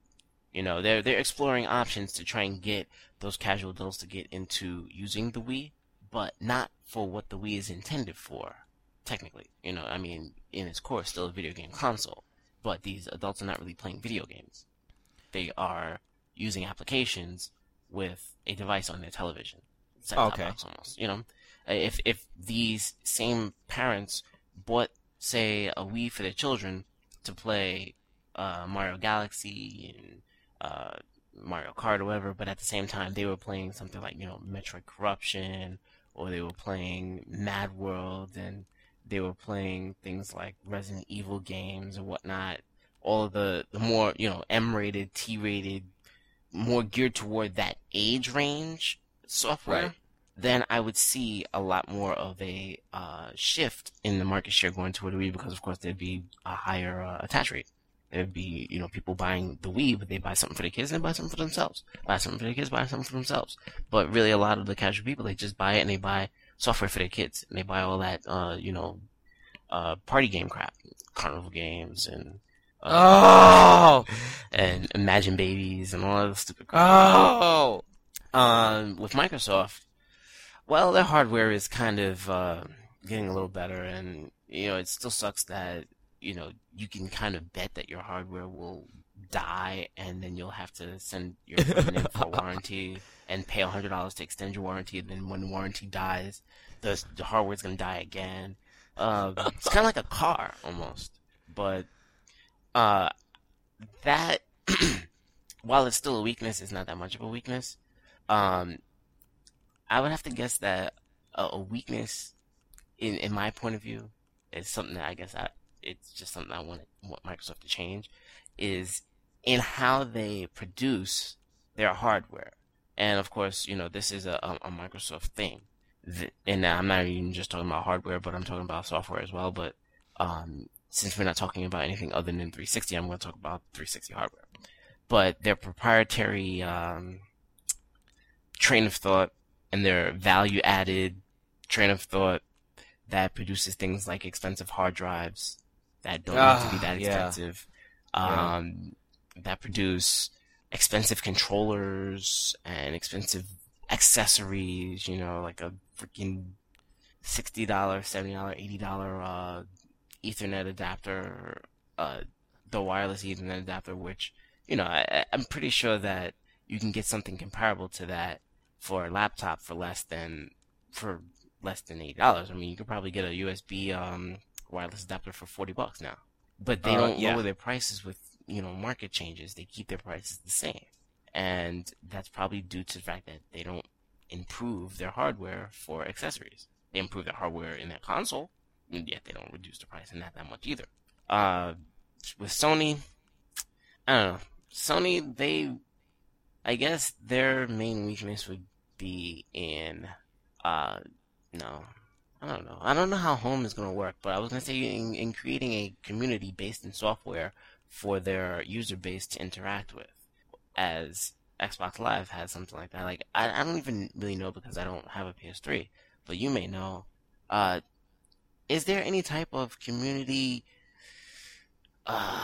You know, they're they're exploring options to try and get those casual adults to get into using the Wii, but not for what the Wii is intended for. Technically, you know, I mean, in its core, still a video game console, but these adults are not really playing video games. They are using applications with a device on their television, set-top Okay. box almost. You know, if if these same parents bought, say, a Wii for their children to play uh, Mario Galaxy and uh, Mario Kart or whatever, but at the same time they were playing something like you know Metroid Corruption, or they were playing Mad World, and they were playing things like Resident Evil games and whatnot. All the the more you know M-rated, T-rated, more geared toward that age range software. Right. Then I would see a lot more of a uh, shift in the market share going toward the Wii because, of course, there'd be a higher uh, attach rate. There'd be, you know, people buying the Wii, but they buy something for the kids and they buy something for themselves. Buy something for the kids, buy something for themselves. But really, a lot of the casual people, they just buy it and they buy software for their kids. And they buy all that, uh, you know, uh, party game crap, carnival games and uh, Oh, *laughs* and Imagine Babies and all that stupid crap. oh. Um, with Microsoft, well, their hardware is kind of uh, getting a little better, and you know, it still sucks that you know you can kind of bet that your hardware will die, and then you'll have to send your equipment in for *laughs* warranty and pay hundred dollars to extend your warranty. And then when the warranty dies, the the hardware's gonna die again. Uh, it's kind of like a car almost, but uh, that *clears throat* while it's still a weakness, it's not that much of a weakness. Um, I would have to guess that a, weakness, in in my point of view, is something that I guess I it's just something I want want Microsoft to change, is in how they produce their hardware. And of course, you know this is a, a, a Microsoft thing, Th- and I'm not even just talking about hardware, but I'm talking about software as well. But um, since we're not talking about anything other than 360, I'm going to talk about 360 hardware. But their proprietary um, train of thought and their value added train of thought that produces things like expensive hard drives that don't need to be Ah, that expensive, Yeah. um, that produce expensive controllers and expensive accessories, you know, like a freaking $60, $70, $80 uh, Ethernet adapter, uh, the wireless Ethernet adapter, which, you know, I- I'm pretty sure that you can get something comparable to that for a laptop for less than for less than eight dollars. I mean, you could probably get a USB um, wireless adapter for forty bucks now. But they Uh, don't yeah. lower their prices with you know market changes. They keep their prices the same, and that's probably due to the fact that they don't improve their hardware for accessories. They improve their hardware in their console, and yet they don't reduce the price in that that much either. Uh, with Sony, I don't know. Sony, they, I guess their main weakness would be in, uh, no, I don't know. I don't know how home is going to work, but I was going to say in, in creating a community based in software for their user base to interact with, as Xbox Live has something like that. Like, I, I don't even really know because I don't have a PS3, but you may know. Uh, is there any type of community, uh,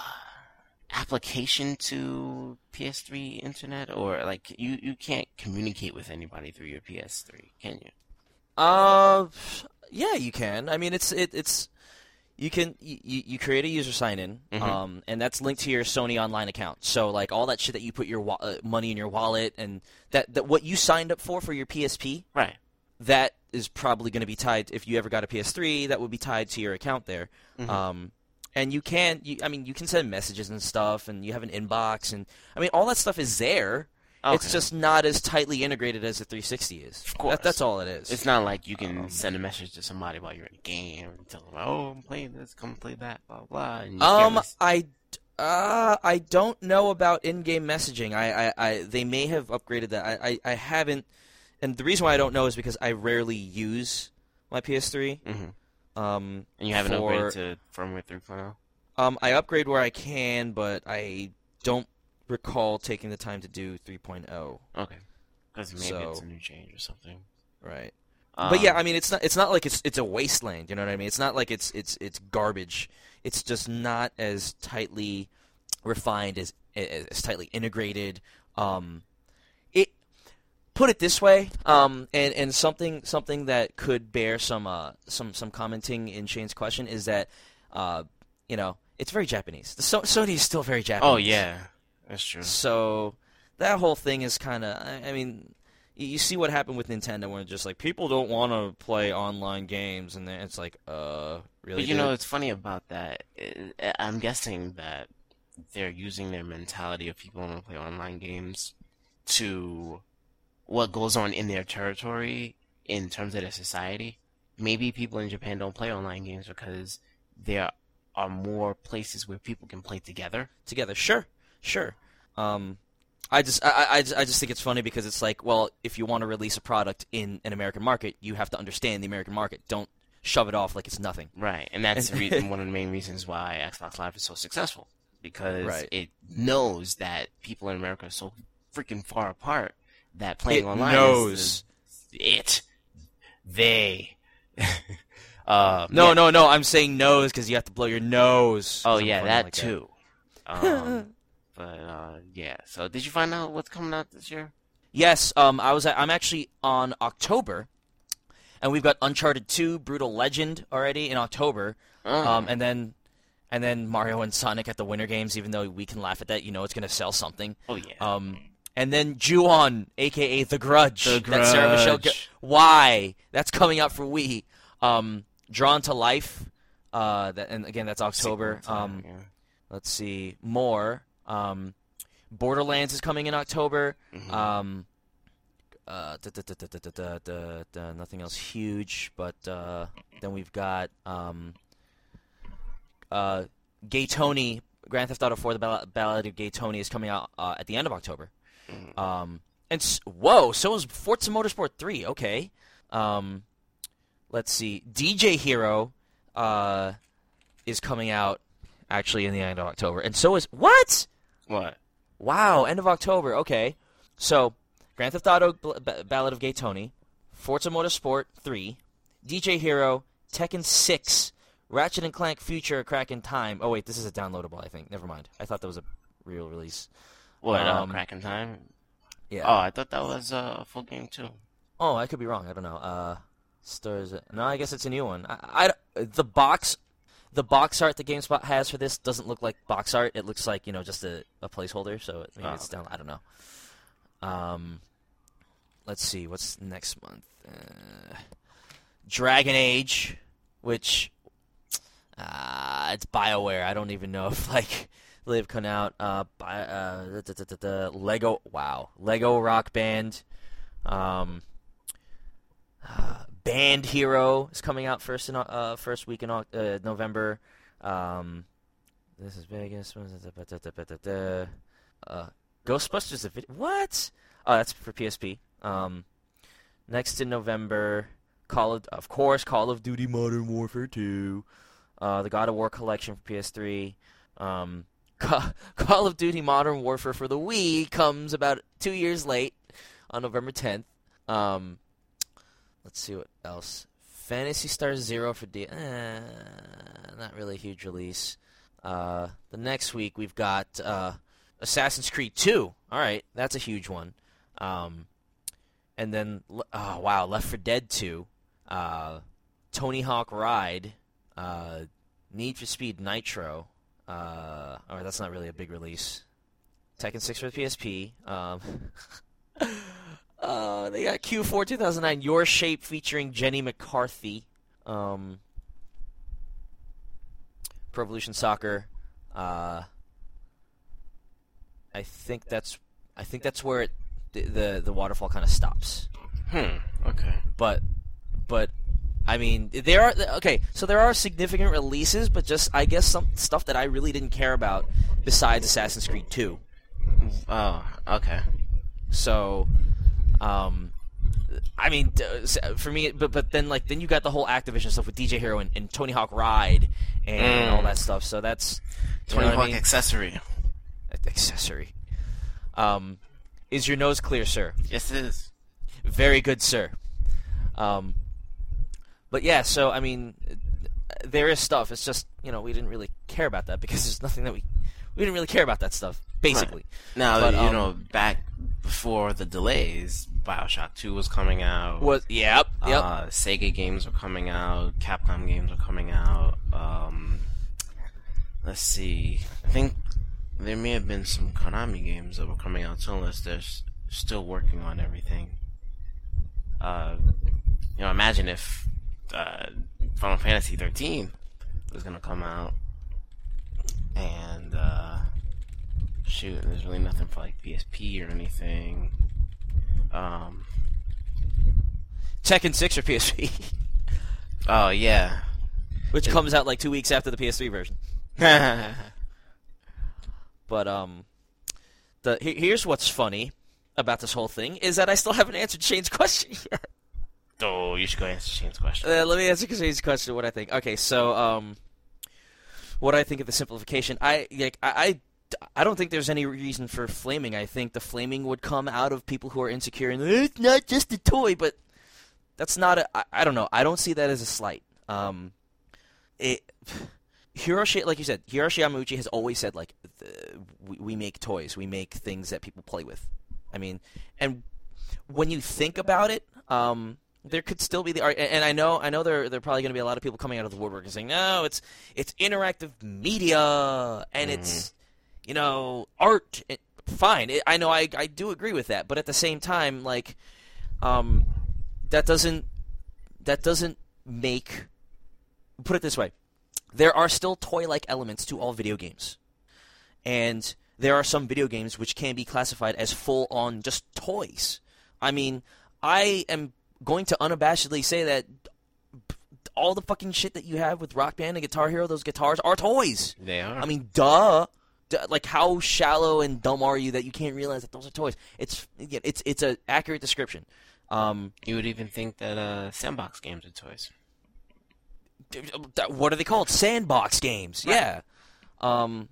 application to PS3 internet or like you you can't communicate with anybody through your PS3, can you? Uh, yeah, you can. I mean, it's it, it's you can you, you create a user sign in, Mhm. um, and that's linked to your Sony online account. So like all that shit that you put your wa- uh, money in your wallet and that that what you signed up for for your PSP, Right. that is probably going to be tied. If you ever got a PS3, that would be tied to your account there. Mhm. Um, and you can, you, I mean, you can send messages and stuff, and you have an inbox, and I mean, all that stuff is there. okay. It's just not as tightly integrated as the 360 is. Of course. That, that's all it is. It's not like you can Um, send a message to somebody while you're in a game and tell them, "Oh, I'm playing this, come play that, blah blah." And you Um, I, uh, I don't know about in-game messaging. I, I, I, they may have upgraded that. I, I, I haven't, and the reason why I don't know is because I rarely use my PS3. Mhm. Um, and you haven't for- upgraded to firmware 3.0. um, I upgrade where I can, but I don't recall taking the time to do 3.0. Okay, because maybe it's a new change or something. Right. Um, but yeah, I mean, it's not. It's not like it's it's a wasteland. You know what I mean? It's not like it's it's it's garbage. It's just not as tightly refined as as tightly integrated. Um, put it this way, um, and and something something that could bear some uh some some commenting in Shane's question is that, uh, you know, it's very Japanese. The so- Sony is still very Japanese. oh yeah, that's true. So that whole thing is kind of. I, I mean, you, see what happened with Nintendo when it's just like people don't want to play online games, and it's like, uh, really? But you dude? know, it's funny about that. I'm guessing that they're using their mentality of people want to play online games to what goes on in their territory in terms of their society. Maybe people in Japan don't play online games because there are more places where people can play together. together. Sure, sure. Um, I just, I, I- I, just, I just think it's funny because it's like, well, if you want to release a product in an American market, you have to understand the American market. Don't shove it off like it's nothing. Right, and that's reason, *laughs* one of the main reasons why Xbox Live is so successful because Right. it knows that people in America are so freaking far apart that playing It online knows. is it they. *laughs* uh, No, yeah. no, no. I'm saying nose because you have to blow your nose. Oh yeah, that like too. *laughs* Um, but uh, yeah, so did you find out what's coming out this year? Yes, um, I was. I'm actually on October, and we've got Uncharted 2, Brutal Legend already in October, Oh. um, and then and then Mario and Sonic at the Winter Games. Even though we can laugh at that, you know it's going to sell something. oh yeah. Um, and then Ju-on, aka The Grudge, the Grudge. that Sarah Michelle. Why? That's coming out for Wii. Um, Drawn to Life. Uh, that, and again, that's October. Um, let's see more. Um, Borderlands is coming in October. Um, uh, nothing else huge, but uh, then we've got um, uh, Gay Tony, Grand Theft Auto 4, the Ballad of Gay Tony is coming out uh, at the end of October. Um, and s- whoa, so is Forza Motorsport 3. Okay. Um, let's see. DJ Hero uh, is coming out actually in the end of October, and so is what? What? Wow, end of October. Okay, so Grand Theft Auto B- Ballad of Gay Tony, Forza Motorsport 3, DJ Hero, Tekken 6, Ratchet and Clank Future Crack in Time. Oh wait, this is a downloadable. I think. Never mind. I thought that was a real release. What? uh, Um, Crack in Time? Yeah. Oh, I thought that was uh, a full game too. Oh, I could be wrong. I don't know. Uh, stars. No, I guess it's a new one. I, I- the box, the box art that GameSpot has for this doesn't look like box art. It looks like you know just a, a placeholder. So maybe Oh, it's down. I don't know. Um, let's see. What's next month? Uh, Dragon Age, which uh, it's Bioware. I don't even know if like they've come out. Uh, Bi- uh, da, da, da, Lego. Wow, Lego Rock Band. Um, uh, Band Hero is coming out first in uh, first week in uh, November. Um, this is Vegas. Uh, Ghostbusters. What? Oh, that's for PSP. Um, next in November, Call of of course Call of Duty Modern Warfare 2, uh, the God of War collection for PS3. Um, Call of Duty Modern Warfare for the Wii comes about two years late on November 10th. Um, let's see what else. Phantasy Star Zero for D. Eh, not really a huge release. Uh, the next week we've got uh, Assassin's Creed 2. All right, that's a huge one. Um, and then oh wow, Left 4 Dead 2, uh, Tony Hawk Ride, uh, Need for Speed Nitro. Uh, all right, that's not really a big release. Tekken 6 for the PSP. Um, *laughs* Uh, they got Q4 2009, Your Shape featuring Jenny McCarthy. Um, Pro Evolution Soccer. Uh, I think that's I think that's where it, the, the the waterfall kind of stops. Hmm. Okay. But but I mean there are okay, so there are significant releases, but just I guess some stuff that I really didn't care about besides Assassin's Creed 2. Oh. Okay. So, um, I mean, for me, but but then like then you got the whole Activision stuff with DJ Hero and, and Tony Hawk Ride and Mm. all that stuff. So that's Tony Hawk I mean? accessory. accessory. Um, is your nose clear, sir? Yes, it is. Very good, sir. Um, but yeah, so I mean, there is stuff. It's just you know we didn't really care about that because there's nothing that we we didn't really care about that stuff basically. Now But, you um, know back before the delays, Bioshock Two was coming out. Was yep yep. Uh, Sega games were coming out. Capcom games were coming out. Um, let's see. I think there may have been some Konami games that were coming out too, unless they're s- still working on everything. Uh, you know, imagine if uh, Final Fantasy 13 was gonna come out, and uh, shoot, there's really nothing for like PSP or anything. Um, Tekken Six or PSP, *laughs* oh yeah. which comes out like two weeks after the PS3 version. *laughs* But um, the here's what's funny about this whole thing is that I still haven't answered Shane's *laughs* question yet. Oh, you should go answer Shane's question. Uh, let me answer Shane's question. What I think. Okay, so um, what I think of the simplification. I like I. I I don't think there's any reason for flaming. I think the flaming would come out of people who are insecure and it's not just a toy, but that's not a. I, I don't know. I don't see that as a slight. Um, it Hiroshi, like you said, Hiroshi Yamauchi has always said like the, we, we make toys, we make things that people play with. I mean, and when you think about it, um, there could still be the art. And I know, I know, there there are probably going to be a lot of people coming out of the woodwork and saying, no, it's it's interactive media and it's you know art. It, fine, it, I know, I I do agree with that, but at the same time, like, um, that doesn't that doesn't make put it this way there are still toy like elements to all video games. And there are some video games which can be classified as full on just toys. I mean, I am going to unabashedly say that all the fucking shit that you have with Rock Band and Guitar Hero, those guitars are toys. They are. I mean, duh. Duh, Like how shallow and dumb are you that you can't realize that those are toys? It's yeah, it's it's an accurate description. Um, you would even think that uh, sandbox games are toys. what are they called? Sandbox games. Yeah. Um,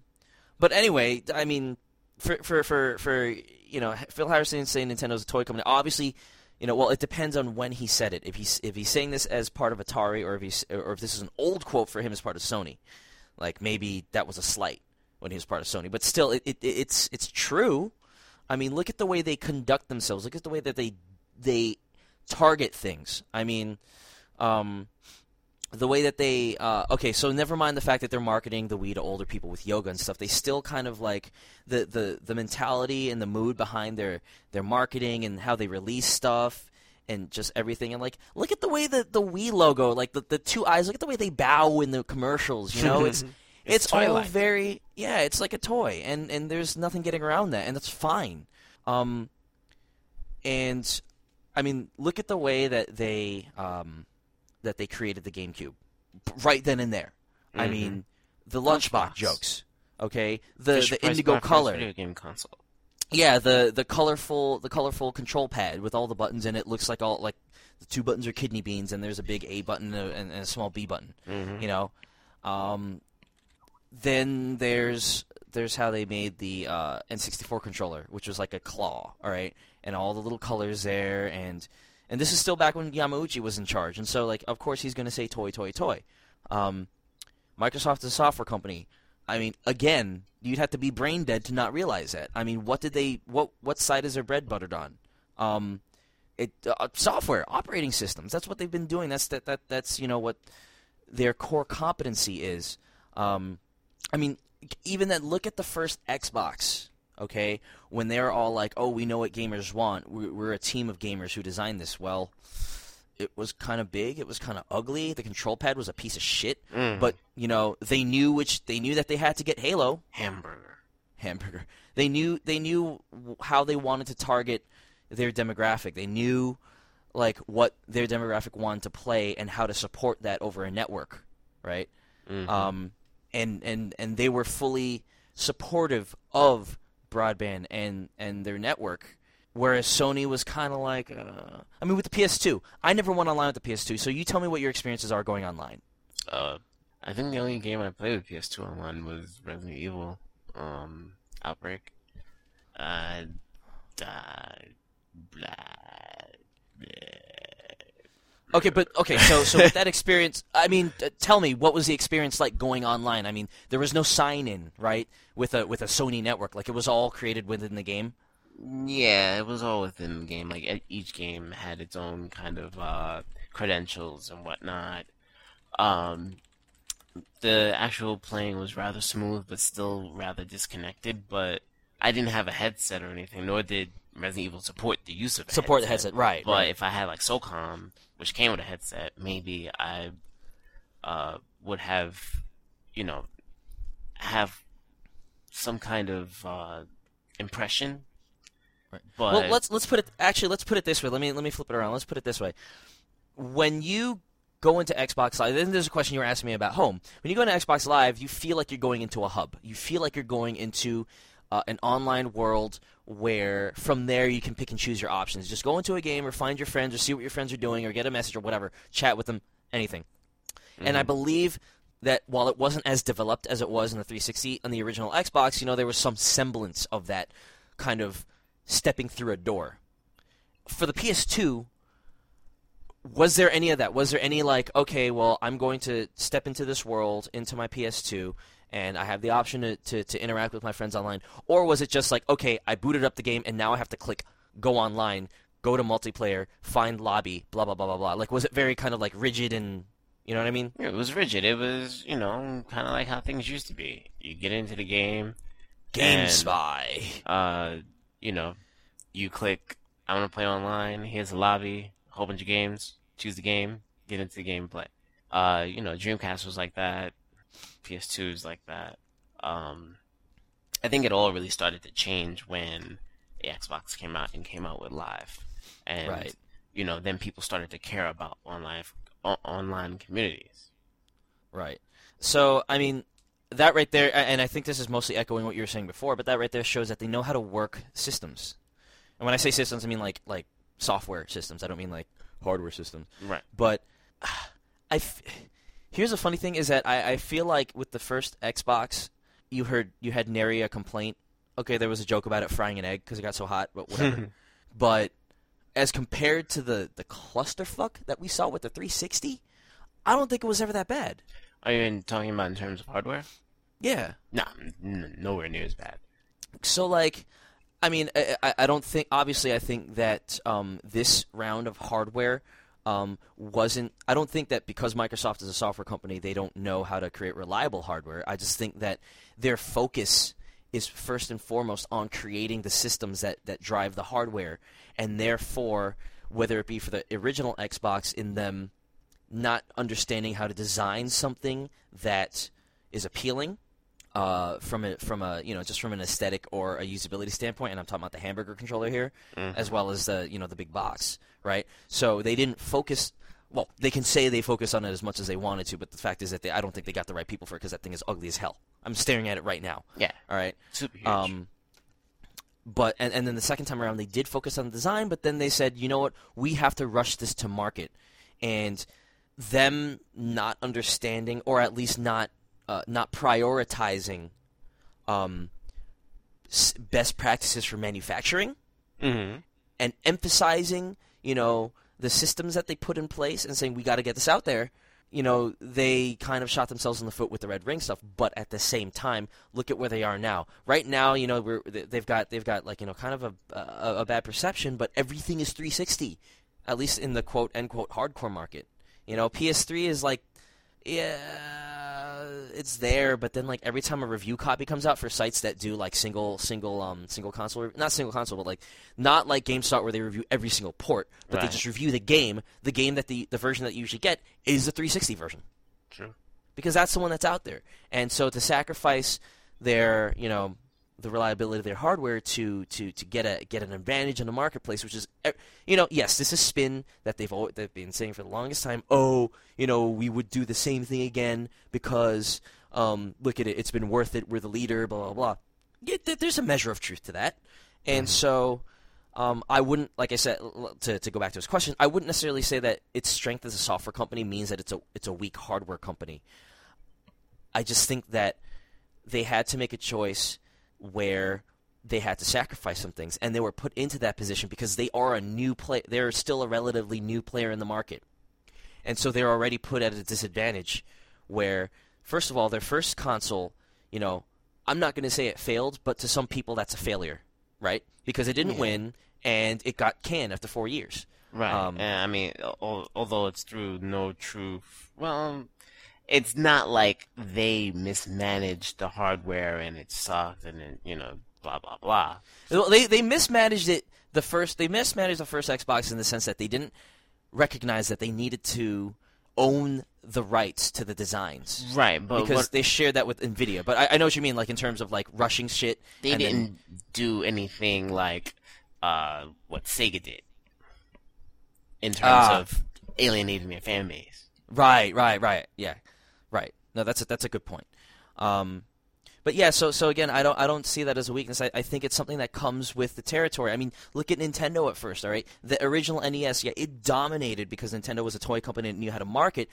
but anyway, I mean, for for for for you know, Phil Harrison saying Nintendo's a toy company. Obviously, you know, well, it depends on when he said it. If he's if he's saying this as part of Atari, or if he's or if this is an old quote for him as part of Sony, like maybe that was a slight when he was part of Sony. But still, it, it it's it's true. I mean, look at the way they conduct themselves. Look at the way that they they target things. I mean, um, the way that they uh, okay so never mind the fact that they're marketing the Wii to older people with yoga and stuff. They still kind of like the, the, the mentality and the mood behind their their marketing and how they release stuff and just everything. And like look at the way that the Wii logo like the, the two eyes look at the way they bow in the commercials you know? It's *laughs* it's, It's all very yeah it's like a toy. And and there's nothing getting around that and that's fine. Um and I mean look at the way that they um that they created the GameCube right then and there. I Mhm. mean, the lunchbox Lunchbox. jokes. Okay, the Fisher the indigo color. video game console. Yeah, the the colorful the colorful control pad with all the buttons in it looks like all like the two buttons are kidney beans and there's a big A button and a, small B button. Mhm. You know, um, then there's there's how they made the uh, N64 controller, which was like a claw. All right, and all the little colors there, and and this is still back when Yamauchi was in charge, and so like of course he's going to say toy, toy, toy. Um, Microsoft is a software company. I mean, again, you'd have to be brain dead to not realize that. I mean, what did they? What what side is their bread buttered on? Um, it uh, software, operating systems. That's what they've been doing. That's that that that's you know what their core competency is. Um, I mean, even that. Look at the first Xbox. Okay, when they're all like, "Oh, we know what gamers want. We're, we're a team of gamers who designed this." Well, it was kind of big. It was kind of ugly. The control pad was a piece of shit. Mm. But you know, they knew which they knew that they had to get Halo Hamburger. hamburger. They knew they knew how they wanted to target their demographic. They knew like what their demographic wanted to play and how to support that over a network, right? Mhm. Um, and and and they were fully supportive of broadband and and their network. Whereas Sony was kind of like, uh, I mean, with the PS2, I never went online with the PS2. So you tell me what your experiences are going online. Uh, I think the only game I played with PS2 online was Resident Evil, um, Outbreak. Uh, uh, blah, Okay, but okay, so so with that experience, I mean, uh, tell me what was the experience like going online? I mean, there was no sign in, right? With a with a Sony network, like it was all created within the game. Yeah, it was all within the game. Like each game had its own kind of uh, credentials and whatnot. Um, the actual playing was rather smooth, but still rather disconnected. But I didn't have a headset or anything, nor did Resident Evil support the use of a Support the headset, right? But right. if I had like SOCOM, which came with a headset, maybe I uh, would have, you know, have some kind of uh, impression. Right. But well, let's let's put it actually let's put it this way. Let me let me flip it around. Let's put it this way. When you go into Xbox Live, then there's a question you were asking me about home. When you go into Xbox Live, you feel like you're going into a hub. You feel like you're going into uh, an online world where from there you can pick and choose your options. Just go into a game or find your friends or see what your friends are doing or get a message or whatever, chat with them, anything. And I believe that while it wasn't as developed as it was in the 360 on the original Xbox, you know, there was some semblance of that kind of stepping through a door. For the PS2, was there any of that? Was there any like, okay, well, I'm going to step into this world, into my PS2, and I have the option to, to, to interact with my friends online? Or was it just like, okay, I booted up the game and now I have to click go online, go to multiplayer, find lobby, blah blah blah blah blah. Like was it very kind of like rigid and you know what I mean? it was rigid. It was, you know, kind of like how things used to be. You get into the game, Game And- spy. uh, you know, you click, I want to play online. Here's a lobby, a whole bunch of games. Choose the game, get into the game, play. Uh, you know, Dreamcast was like that. PS2 is like that. Um, I think it all really started to change when the Xbox came out and came out with Live, and Right. you know, then people started to care about online o- online communities. Right. So, I mean, that right there, and I think this is mostly echoing what you were saying before, but that right there shows that they know how to work systems. And when I say systems, I mean like like software systems. I don't mean like hardware systems. Right. But *sighs* I, f- here's a funny thing is that I, I feel like with the first Xbox, you heard you had nary a complaint. Okay, there was a joke about it frying an egg because it got so hot, but whatever. *laughs* but as compared to the the clusterfuck that we saw with the 360, I don't think it was ever that bad. Are you in- talking about in terms of hardware? Yeah. Nah, n- nowhere near as bad. So like, I mean, I, I- I don't think. Obviously, I think that um, this round of hardware um, wasn't. I don't think that because Microsoft is a software company, they don't know how to create reliable hardware. I just think that their focus is first and foremost on creating the systems that that drive the hardware, and therefore, whether it be for the original Xbox, in them not understanding how to design something that is appealing uh, from a from a you know just from an aesthetic or a usability standpoint, and I'm talking about the hamburger controller here, as well as the you know the big box, right? So they didn't focus. Well, they can say they focus on it as much as they wanted to, but the fact is that they, I don't think they got the right people for it because that thing is ugly as hell. I'm staring at it right now. Yeah, All right. super huge. Um, but and, and then the second time around they did focus on the design, but then they said, you know what, we have to rush this to market, and them not understanding or at least not uh, not prioritizing um, s- best practices for manufacturing hmm and emphasizing, you know, the systems that they put in place and saying we got to get this out there. You know, they kind of shot themselves in the foot with the red ring stuff, but at the same time, look at where they are now. Right now, you know, we're they- they've got they've got like you know kind of a a, a bad perception, but everything is 360, at least in the quote end quote hardcore market. You know, PS3 is like, yeah, it's there, but then like every time a review copy comes out for sites that do like single single um single console re- not single console but like not like GameSpot where they review every single port, but they just review the game. The game that the the version that you usually get is the 360 version True. because that's the one that's out there. And so to sacrifice their, you know, the reliability of their hardware to to to get a get an advantage in the marketplace, which is, eh, you know, yes, this is spin that they've always, they've been saying for the longest time. Oh, you know, we would do the same thing again because um, look at it, it's been worth it. We're the leader. Blah blah blah. Yeah, there's a measure of truth to that, and so. Um, I wouldn't, like I said, to, to go back to his question, I wouldn't necessarily say that its strength as a software company means that it's a it's a weak hardware company. I just think that they had to make a choice where they had to sacrifice some things, and they were put into that position because they are a new play. They're still a relatively new player in the market, and so they're already put at a disadvantage. Where, first of all, their first console, you know, I'm not going to say it failed, but to some people that's a failure, right? Because it didn't Yeah. win, and it got canned after four years. Right. Um, and I mean, al- although it's through no true, well, it's not like they mismanaged the hardware and it sucked and it, you know, blah blah blah. Well, They they mismanaged it the first. They mismanaged the first Xbox in the sense that they didn't recognize that they needed to own the rights to the designs. Right, but because what, they shared that with Nvidia. But I, I know what you mean, like in terms of like rushing shit. they didn't do anything like uh, what Sega did in terms Ah. of alienating their fan base. Right, right, right. Yeah, right. No, that's a, that's a good point. Um, but yeah, so so again, I don't I don't see that as a weakness. I, I think it's something that comes with the territory. I mean, look at Nintendo at first. All right, the original NES, yeah, it dominated because Nintendo was a toy company and knew how to market.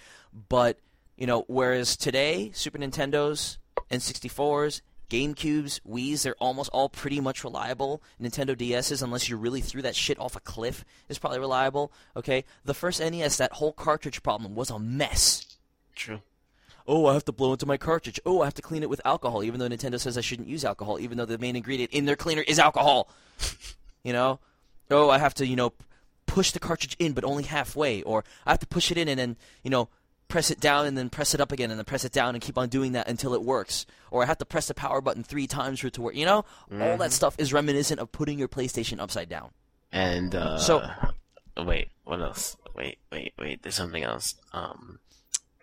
But you know, whereas today, Super Nintendos, N64s, GameCubes, Wii's, they're almost all pretty much reliable. Nintendo DS's, unless you really threw that shit off a cliff, is probably reliable. Okay, the first NES, that whole cartridge problem was a mess. True. Oh, I have to blow into my cartridge. Oh, I have to clean it with alcohol, even though Nintendo says I shouldn't use alcohol, even though the main ingredient in their cleaner is alcohol. *laughs* you know? Oh, I have to, you know, push the cartridge in, but only halfway. Or I have to push it in and then, you know, press it down and then press it up again and then press it down and keep on doing that until it works. Or I have to press the power button three times for it to work. You know? All that stuff is reminiscent of putting your PlayStation upside down. And uh, So- wait, what else? Wait, wait, wait. There's something else. Um,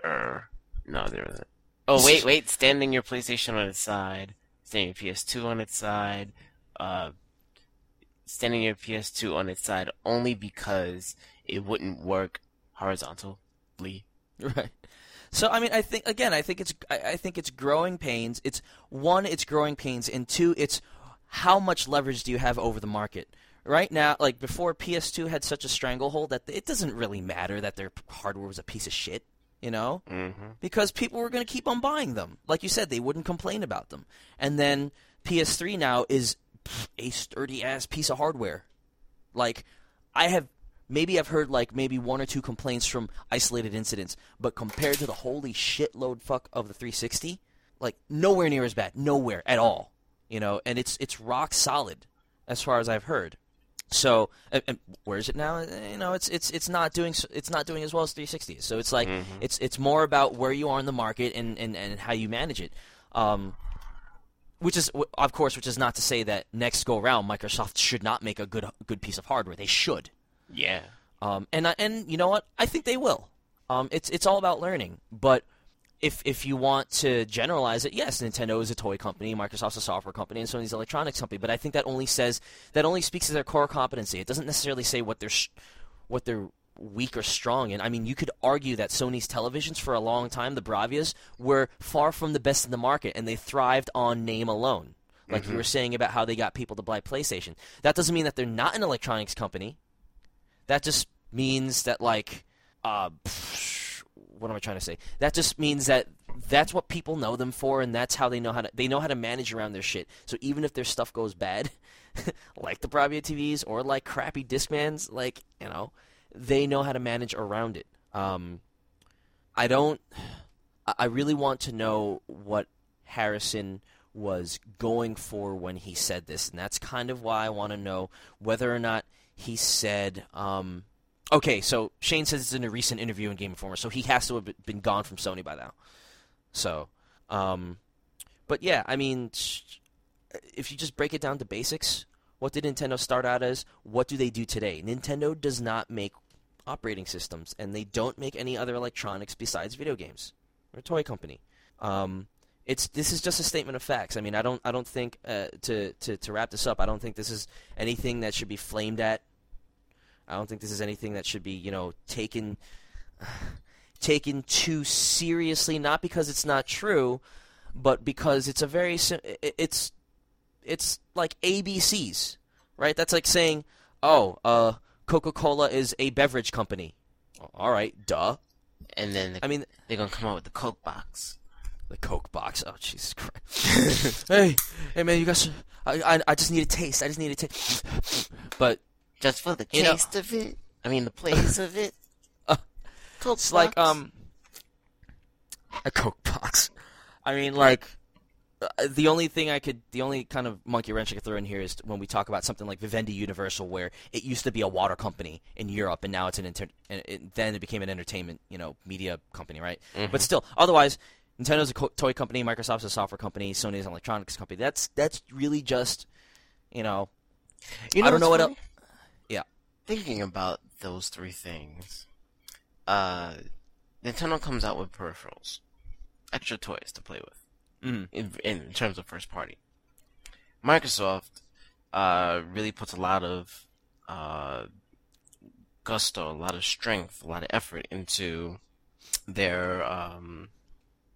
er, no, there isn't. Oh, *laughs* wait, wait. Standing your PlayStation on its side, standing your PS2 on its side, uh, standing your PS2 on its side only because it wouldn't work horizontally. *laughs* Right. So I mean, I think again, I think it's I, I think it's growing pains. It's one, it's growing pains, and two, it's how much leverage do you have over the market? Right now, like before, PS2 had such a stranglehold that it doesn't really matter that their hardware was a piece of shit, you know, Mm-hmm. because people were going to keep on buying them. Like you said, they wouldn't complain about them. And then PS3 now is pff, a sturdy ass piece of hardware. Like I have maybe I've heard like maybe one or two complaints from isolated incidents, but compared to the holy shitload fuck of the 360, like nowhere near as bad, nowhere at all. You know, and it's it's rock solid as far as I've heard. So, and, and where is it now? Uh, You know, it's it's it's not doing it's not doing as well as 360. So it's like it's it's more about where you are in the market and and, and how you manage it. Um, which is, of course, which is not to say that next go round Microsoft should not make a good good piece of hardware. They should. Yeah. Um, and I, and you know what? I think they will. Um, it's it's all about learning. But if if you want to generalize it, yes, Nintendo is a toy company, Microsoft's a software company, and Sony's an electronics company. But I think that only says that only speaks to their core competency. It doesn't necessarily say what they're sh- what they're weak or strong in. I mean, you could argue that Sony's televisions for a long time, the Bravias, were far from the best in the market, and they thrived on name alone. Like you were saying about how they got people to buy PlayStation. That doesn't mean that they're not an electronics company. That just means that like uh what am I trying to say? That just means that that's what people know them for and that's how they know how to they know how to manage around their shit. So even if their stuff goes bad, *laughs* like the Bravia TVs or like crappy Discmans, like, you know, they know how to manage around it. Um I don't I- really want to know what Harrison was going for when he said this, and that's kind of why I want to know whether or not he said. Um, okay, so Shane says it's in a recent interview in Game Informer, so he has to have been gone from Sony by now. So Um, but yeah, I mean, if you just break it down to basics, what did Nintendo start out as? What do they do today? Nintendo does not make operating systems, and they don't make any other electronics besides video games. They're a toy company. Um, it's this is just a statement of facts. I mean, I don't I don't think uh, to, to to wrap this up. I don't think this is anything that should be flamed at. I don't think this is anything that should be you know taken *sighs* taken too seriously. Not because it's not true, but because it's a very it's it's like ABCs, right? That's like saying, oh, uh, Coca Cola is a beverage company. All right, duh. And then I mean, they're gonna come out with the Coke box. the Coke box. Oh, Jesus Christ. *laughs* hey, hey, man, you guys. I, I, I just need a taste. I just need a taste. *sighs* But Just for the You know- taste of it. I mean, the *laughs* place of it. *laughs* Uh, Coke it's like um, a Coke box. I mean, like uh, the only thing I could, the only kind of monkey wrench I could throw in here is when we talk about something like Vivendi Universal, where it used to be a water company in Europe, and now it's an inter- and it, then it became an entertainment, you know, media company, right? But still, otherwise, Nintendo's a toy company, Microsoft's a software company, Sony's an electronics company. That's that's really just, you know, You I don't know what's what funny? Thinking about those three things, uh, Nintendo comes out with peripherals, extra toys to play with, Mhm. in, in terms of first party. Microsoft uh, really puts a lot of uh, gusto, a lot of strength, a lot of effort into their um,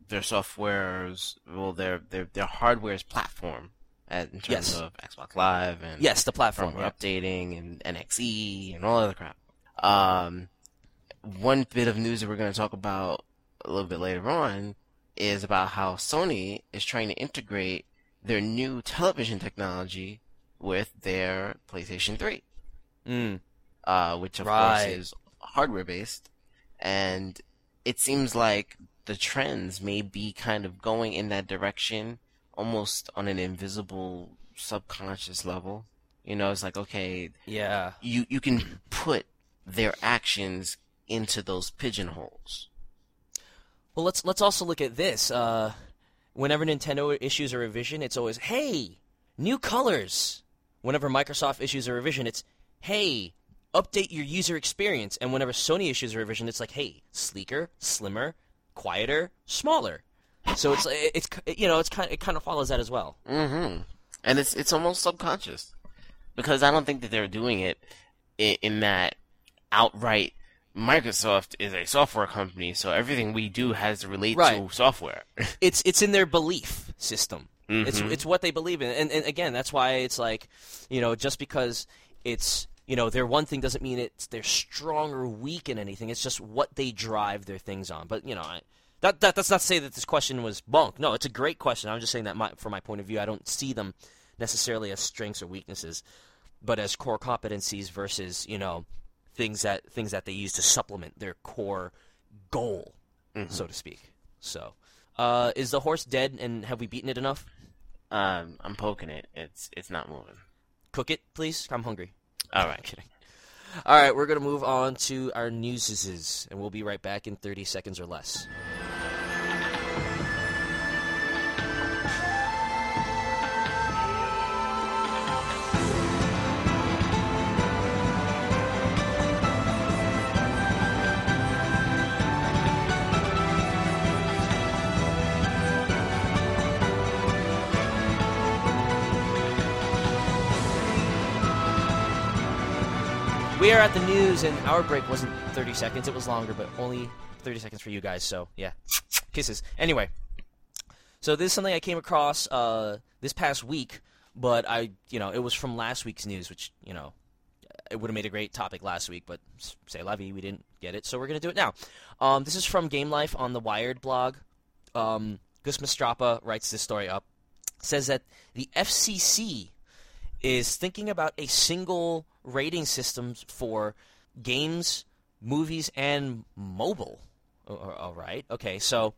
their software's well their their their hardware's platform in terms Yes. of Xbox Live and yes, the platform. yeah. updating and NXE and all other crap. Um, one bit of news that we're going to talk about a little bit later on is about how Sony is trying to integrate their new television technology with their PlayStation 3, Mm. uh, which of Right. course is hardware based, and it seems like the trends may be kind of going in that direction, almost on an invisible, subconscious level. You know, it's like okay, Yeah. you you can put their actions into those pigeonholes. Well, let's let's also look at this. Uh, whenever Nintendo issues a revision, it's always hey, new colors. Whenever Microsoft issues a revision, it's hey, update your user experience. And whenever Sony issues a revision, it's like hey, sleeker, slimmer, quieter, smaller. So it's it's you know it's kind it kind of follows that as well. Mm-hmm. And it's it's almost subconscious because I don't think that they're doing it in, in that outright. Microsoft is a software company, so everything we do has to relate Right. to software. *laughs* it's it's in their belief system. It's Mhm. it's what they believe in, and and again, that's why it's like, you know, just because it's you know they're one thing doesn't mean it's they're strong or weak in anything. It's just what they drive their things on. But you know, I, that that that's not to say that this question was bunk. No, it's a great question. I'm just saying that my, from my point of view, I don't see them necessarily as strengths or weaknesses, but as core competencies versus you know things that things that they use to supplement their core goal, so to speak. So, uh, is the horse dead, and have we beaten it enough? um, I'm poking it. It's it's not moving. Cook it, please. I'm hungry. All right. *laughs* Kidding. All right, we're gonna move on to our newses, and we'll be right back in 30 seconds or less. We are at the news, and our break wasn't 30 seconds. It was longer, but only 30 seconds for you guys. So, yeah. Kisses. Anyway, so this is something I came across uh, this past week, but I, you know, it was from last week's news, which, you know, it would have made a great topic last week, but say la vie, we didn't get it, so we're going to do it now. Um, this is from Game Life on the Wired blog. Um, Gus Mastrapa writes this story up. Says that the FCC is thinking about a single rating system for games, movies, and mobile. All right. Okay. So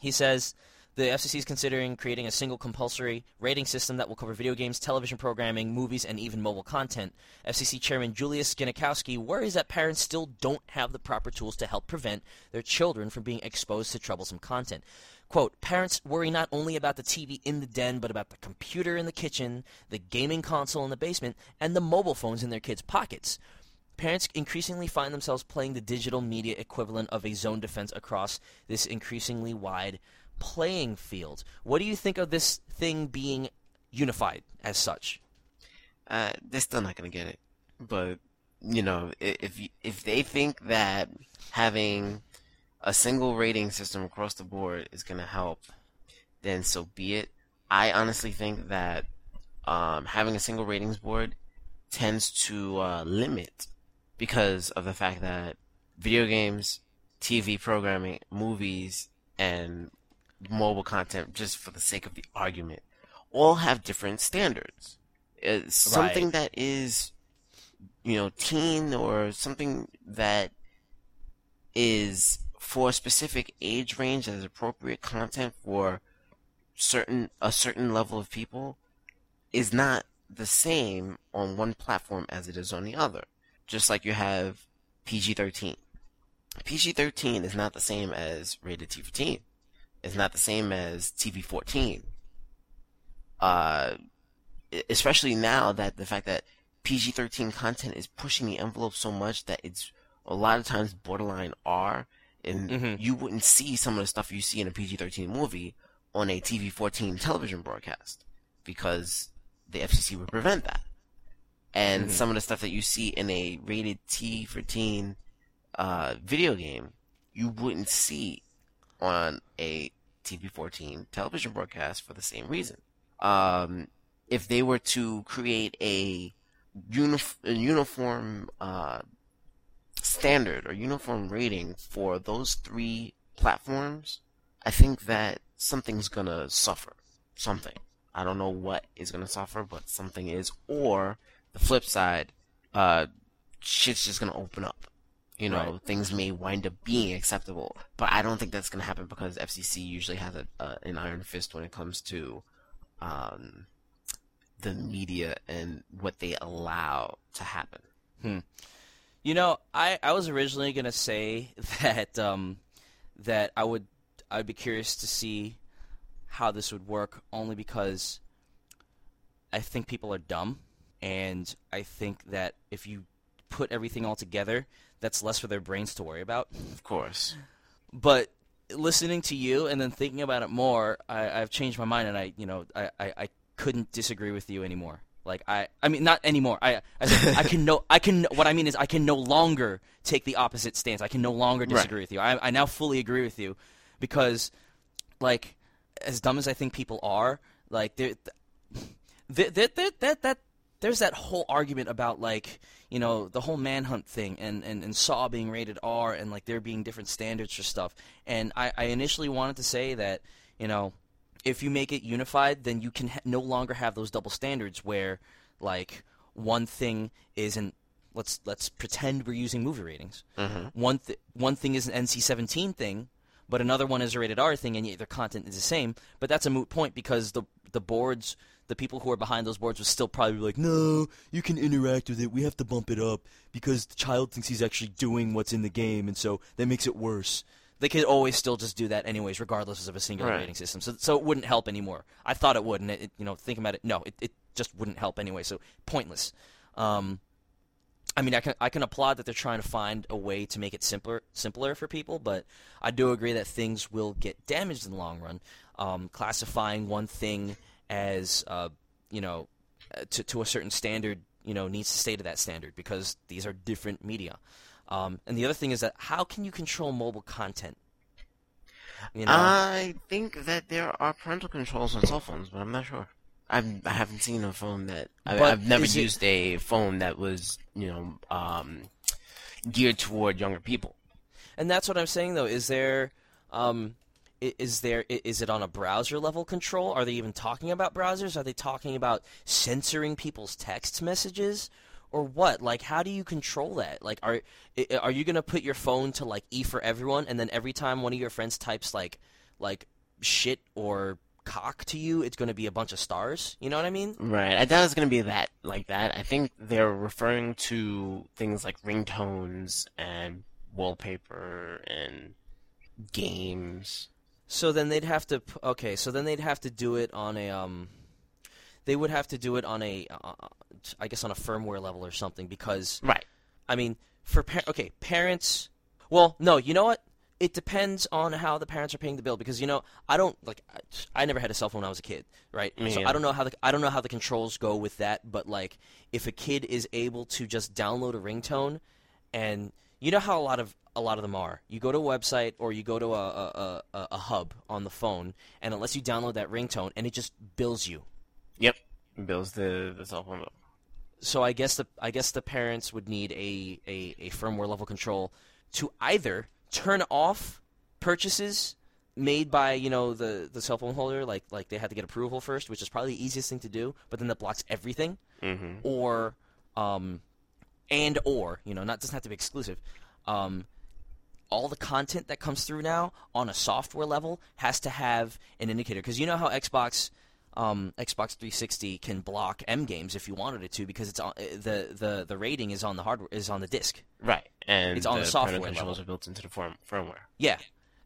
he says The FCC is considering creating a single compulsory rating system that will cover video games, television programming, movies, and even mobile content. FCC Chairman Julius Genachowski worries that parents still don't have the proper tools to help prevent their children from being exposed to troublesome content. Quote, parents worry not only about the TV in the den, but about the computer in the kitchen, the gaming console in the basement, and the mobile phones in their kids' pockets. Parents increasingly find themselves playing the digital media equivalent of a zone defense across this increasingly wide playing field. What do you think of this thing being unified as such? Uh, they're still not gonna get it. But you know, if if they think that having a single rating system across the board is gonna help, then so be it. I honestly think that um, having a single ratings board tends to uh, limit because of the fact that video games, TV programming, movies, and mobile content, just for the sake of the argument, all have different standards. It's something that is, you know, teen or something that is for a specific age range that is appropriate content for certain a certain level of people is not the same on one platform as it is on the other. Just like you have PG-13. PG-13 is not the same as rated T for teen. It's not the same as TV-14. Uh, e- especially now that the fact that PG-13 content is pushing the envelope so much that it's a lot of times borderline R, and Mhm. you wouldn't see some of the stuff you see in a PG-13 movie on a TV-14 television broadcast because the FCC would prevent that. And Mhm. some of the stuff that you see in a rated T for teen uh, video game, you wouldn't see on a TV-14 television broadcast for the same reason. Um, if they were to create a, unif- a uniform uh, standard or uniform rating for those three platforms, I think that something's gonna suffer. Something. I don't know what is gonna suffer, but something is. Or the flip side, uh, shit's just gonna open up. You know, Right. things may wind up being acceptable, but I don't think that's gonna happen because FCC usually has a, uh, an iron fist when it comes to um, the media and what they allow to happen. You know, I, I was originally gonna say *laughs* that um, that I would I'd be curious to see how this would work only because I think people are dumb and I think that if you put everything all together, that's less for their brains to worry about. Of course. But listening to you and then thinking about it more, I, I've changed my mind and I you know I, I, I couldn't disagree with you anymore. Like I, I mean, not anymore. I, I, I can no, I can. What I mean is, I can no longer take the opposite stance. I can no longer disagree with you. I, I now fully agree with you, because, like, as dumb as I think people are, like, there, that that that that there's that whole argument about like you know the whole manhunt thing and, and, and Saw being rated R and like there being different standards for stuff. And I, I initially wanted to say that you know if you make it unified, then you can ha- no longer have those double standards where like one thing isn't. Let's let's pretend we're using movie ratings. Mm-hmm. One th- one thing is an NC-17 thing, but another one is a rated R thing, and yet their content is the same. But that's a moot point because the the boards, the people who are behind those boards, would still probably be like, "No, you can interact with it. We have to bump it up because the child thinks he's actually doing what's in the game, and so that makes it worse." They could always still just do that anyways, regardless of a singular Right. rating system. So so it wouldn't help anymore. I thought it would, and it, it- you know, thinking about it, no, it, it just wouldn't help anyway. So pointless. Um, I mean, I can I can applaud that they're trying to find a way to make it simpler simpler for people, but I do agree that things will get damaged in the long run. Um, classifying one thing as uh, you know uh, to to a certain standard, you know, needs to stay to that standard because these are different media. Um, and the other thing is that how can you control mobile content? You know, I think that there are parental controls on cell phones, but I'm not sure. I've, I haven't seen a phone that I, I've, never is it- used a phone that was you know um, geared toward younger people. And that's what I'm saying, though. Is there, um, is there, is it on a browser level control? Are they even talking about browsers? Are they talking about censoring people's text messages, or what? Like, how do you control that? Like, are are you gonna put your phone to like E for everyone, and then every time one of your friends types like, like, shit or cock to you, it's going to be a bunch of stars. You know what I mean? Right. I thought it was gonna be that like that. I think they're referring to things like ringtones and wallpaper and games. So then they'd have to. Okay, so then they'd have to do it on a um. They would have to do it on a, uh, I guess, on a firmware level or something because Right. I mean, for par- okay, parents. Well, no, you know what? It depends on how the parents are paying the bill because you know I don't like I, I never had a cell phone when I was a kid, right? So I don't know how the I don't know how the controls go with that, but like if a kid is able to just download a ringtone, and you know how a lot of a lot of them are, you go to a website or you go to a a, a, a hub on the phone, and it lets you download that ringtone, and it just bills you. Yep. Bills the the cell phone bill. so I guess the I guess the parents would need a, a, a firmware level control to either turn off purchases made by you know the, the cell phone holder like like they had to get approval first which is probably the easiest thing to do but then that blocks everything Mm-hmm. or um and or you know not doesn't have to be exclusive um all the content that comes through now on a software level has to have an indicator because you know how Xbox um, Xbox 360 can block M games if you wanted it to because it's on, uh, the the the rating is on the hardware is on the disc. Right. And It's on the parental software controls are built into the form, firmware. Yeah,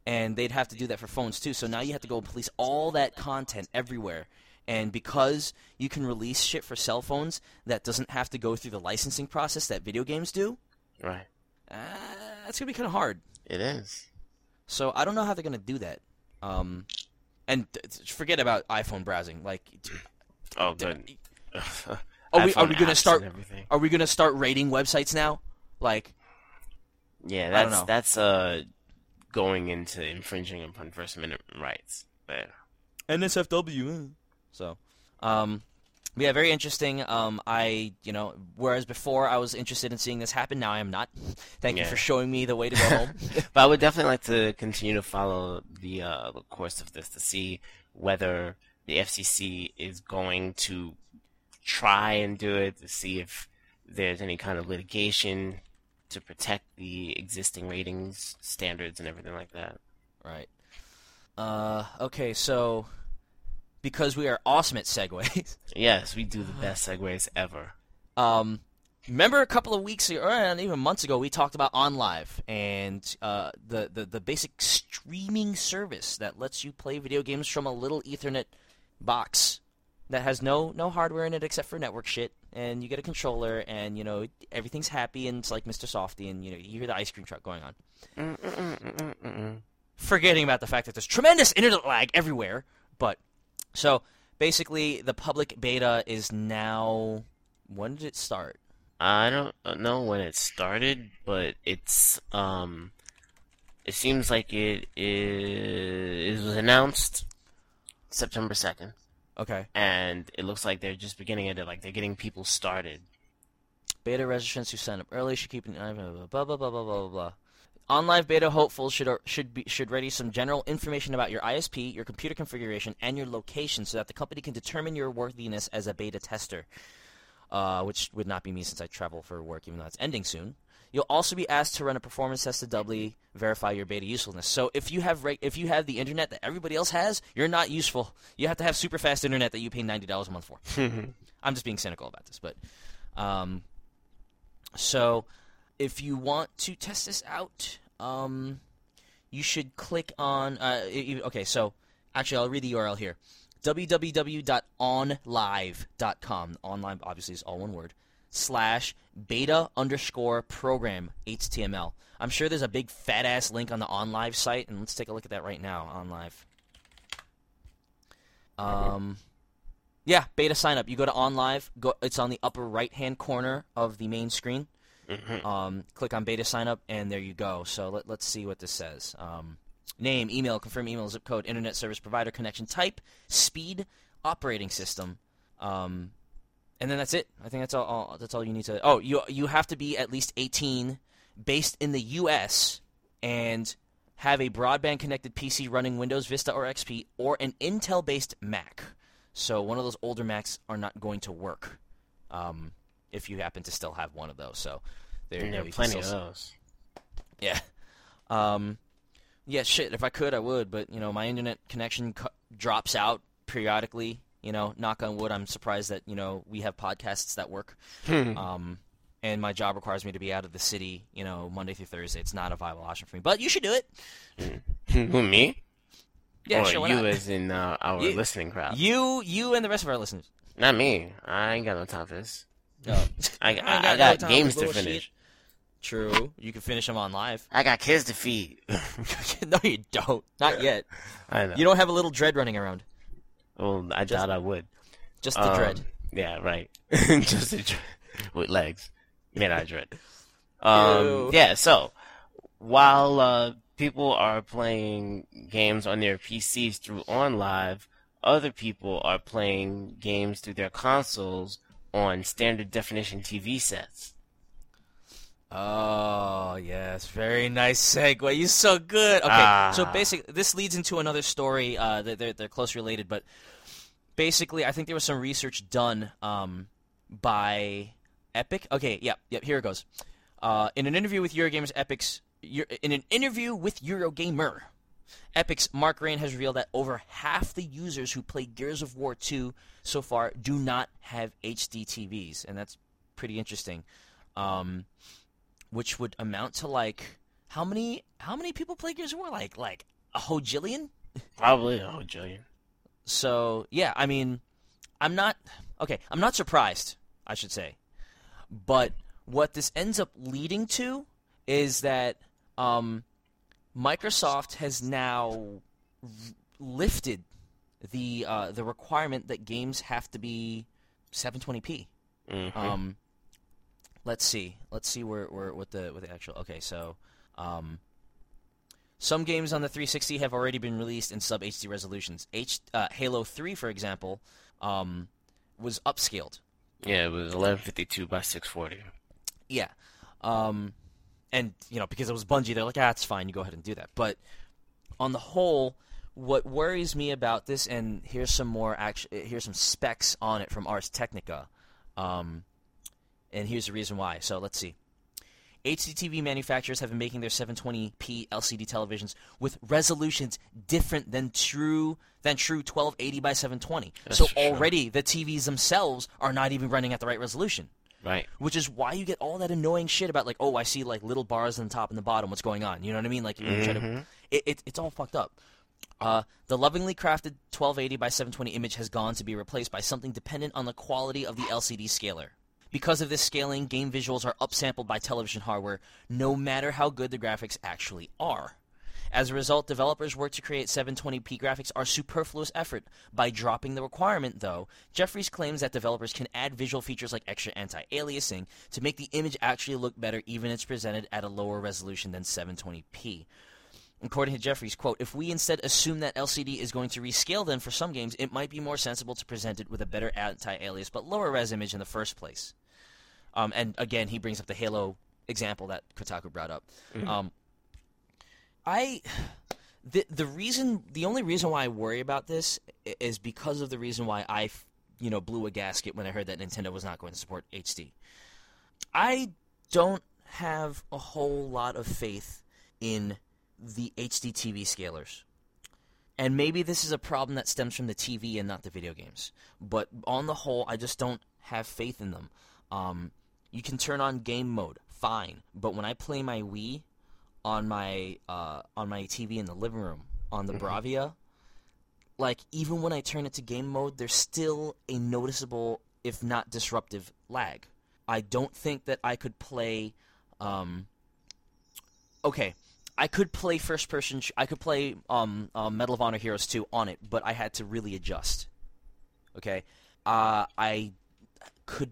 and they'd have to do that for phones too. So now you have to go police all that content everywhere. And because you can release shit for cell phones that doesn't have to go through the licensing process that video games do, Right. uh, that's gonna be kind of hard. It is. So I don't know how they're gonna do that. Um, and th- th- forget about iPhone browsing. Like, Oh, good. *laughs* are we are we gonna start? Are we gonna start rating websites now? Like, Yeah, I don't that's know. that's uh going into infringing upon First Amendment rights. There. NSFW. So, um, yeah, very interesting. Um, I, you know, whereas before I was interested in seeing this happen, now I am not. *laughs* Thank you for showing me the way to go home. *laughs* But I would definitely like to continue to follow the uh, the course of this to see whether the FCC is going to try and do it to see if there's any kind of litigation to protect the existing ratings standards and everything like that. right. Uh, okay, so because we are awesome at segues, *laughs* Yes, we do the best segues ever. um, remember a couple of weeks ago, or uh, even months ago, we talked about OnLive and uh, the, the the basic streaming service that lets you play video games from a little Ethernet box that has no no hardware in it except for network shit, and you get a controller, and you know everything's happy, and it's like Mr. Softy, and you know you hear the ice cream truck going on. Mm-mm-mm-mm-mm. Forgetting about the fact that there's tremendous internet lag everywhere, but so basically the public beta is now. When did it start? I don't know when it started, but it's um, it seems like it is it was announced September second, Okay. and it looks like they're just beginning it. Like they're getting people started. Beta registrants who sign up early should keep an eye blah blah blah blah blah blah blah. blah. OnLive beta hopefuls should should be should ready some general information about your ISP, your computer configuration, and your location, so that the company can determine your worthiness as a beta tester. Uh, which would not be me since I travel for work, even though it's ending soon. You'll also be asked to run a performance test to doubly verify your beta usefulness. So if you have re- if you have the internet that everybody else has, you're not useful. You have to have super fast internet that you pay ninety dollars a month for. *laughs* I'm just being cynical about this, but um, so if you want to test this out, um, you should click on. Uh, okay, so actually, I'll read the URL here: www.onlive.com. OnLive, obviously, is all one word. Slash beta underscore program HTML. I'm sure there's a big fat ass link on the OnLive site, and let's take a look at that right now. OnLive. Um, yeah, beta sign up. You go to OnLive. Go. It's on the upper right hand corner of the main screen. Mhm. Um, click on beta sign up, and there you go. So let, let's see what this says. Um, name, email, confirm email, zip code, internet service provider, connection type, speed, operating system, um, and then that's it. I think that's all, all. That's all you need to. Oh, you you have to be at least 18, based in the U.S. and have a broadband connected PC running Windows Vista or XP or an Intel based Mac. So one of those older Macs are not going to work. Um, if you happen to still have one of those, so there you there are plenty of those. yeah. Um, Yeah, shit. If I could, I would, but you know, my internet connection cu- drops out periodically. You know, knock on wood. I'm surprised that you know we have podcasts that work. um, and my job requires me to be out of the city. You know, Monday through Thursday. It's not a viable option for me. But you should do it. *laughs* Who me? Yeah, or sure. You not? as in uh, our You- listening crowd? You, you, and the rest of our listeners. Not me. I ain't got no time for this. No. I, *laughs* I, I no got time for games to finish. True. You can finish them on live. I got kids to feed. *laughs* no, you don't. Not yet. I know. You don't have a little dread running around. well, I just, doubt I would. Just the Um, dread. Yeah, right. *laughs* Just a dread with legs out of dread. Um, Ew. yeah. So while uh, people are playing games on their PCs through OnLive, other people are playing games through their consoles on standard definition TV sets. Oh yes, very nice segue. You're so good. Okay, Ah. so basically, this leads into another story. Uh, that they're they're close related, but basically, I think there was some research done um, by Epic. Okay, yep, yep. Here it goes. Uh, in an interview with Eurogamer's Epic's, in an interview with Eurogamer, Epic's Mark Rein has revealed that over half the users who play Gears of War 2 so far do not have HD TVs, and that's pretty interesting. Um, which would amount to like how many how many people play Gears of War? Like like a hojillion? Probably a hojillion. So yeah, I mean, I'm not okay. I'm not surprised, I should say. But what this ends up leading to is that um, Microsoft has now r- lifted the uh, the requirement that games have to be 720p. Mhm. Um, let's see. Let's see where, where what the what the actual. Okay, so um, some games on the 360 have already been released in sub HD resolutions. H uh, Halo 3, for example, um, was upscaled. yeah, it was 1152 by 640. Yeah. Um, and, you know, because it was Bungie, they're like, ah, it's fine, you go ahead and do that. But on the whole, what worries me about this, and here's some more, act- here's some specs on it from Ars Technica. Um, and here's the reason why. So let's see. HDTV manufacturers have been making their 720p LCD televisions with resolutions different than true than true 1280 by 720. That's so sure. already the TVs themselves are not even running at the right resolution Right. which is why you get all that annoying shit about like, oh, I see like little bars on the top and the bottom. What's going on? You know what I mean? Like, try to, it, it, it's all fucked up. Uh, the lovingly crafted 1280 by 720 image has gone to be replaced by something dependent on the quality of the LCD scaler. Because of this scaling, game visuals are upsampled by television hardware, no matter how good the graphics actually are. As a result, developers work to create 720p graphics are superfluous effort. By dropping the requirement, though, Jeffries claims that developers can add visual features like extra anti-aliasing to make the image actually look better even if it's presented at a lower resolution than 720p. According to Jeffries, quote, if we instead assume that LCD is going to rescale then for some games, it might be more sensible to present it with a better anti-alias but lower res image in the first place. Um, and again, he brings up the Halo example that Kotaku brought up. Um, I the the reason the only reason why I worry about this is because of the reason why I you know blew a gasket when I heard that Nintendo was not going to support HD. I don't have a whole lot of faith in the HD TV scalers. And maybe this is a problem that stems from the TV and not the video games. But on the whole, I just don't have faith in them. Um, you can turn on game mode, fine. But when I play my Wii on my uh, on my TV in the living room on the Bravia, like even when I turn it to game mode, there's still a noticeable, if not disruptive, lag. I don't think that I could play. Um, okay, I could play first person. Sh- I could play um, um, Medal of Honor Heroes 2 on it, but I had to really adjust. Okay, uh, I could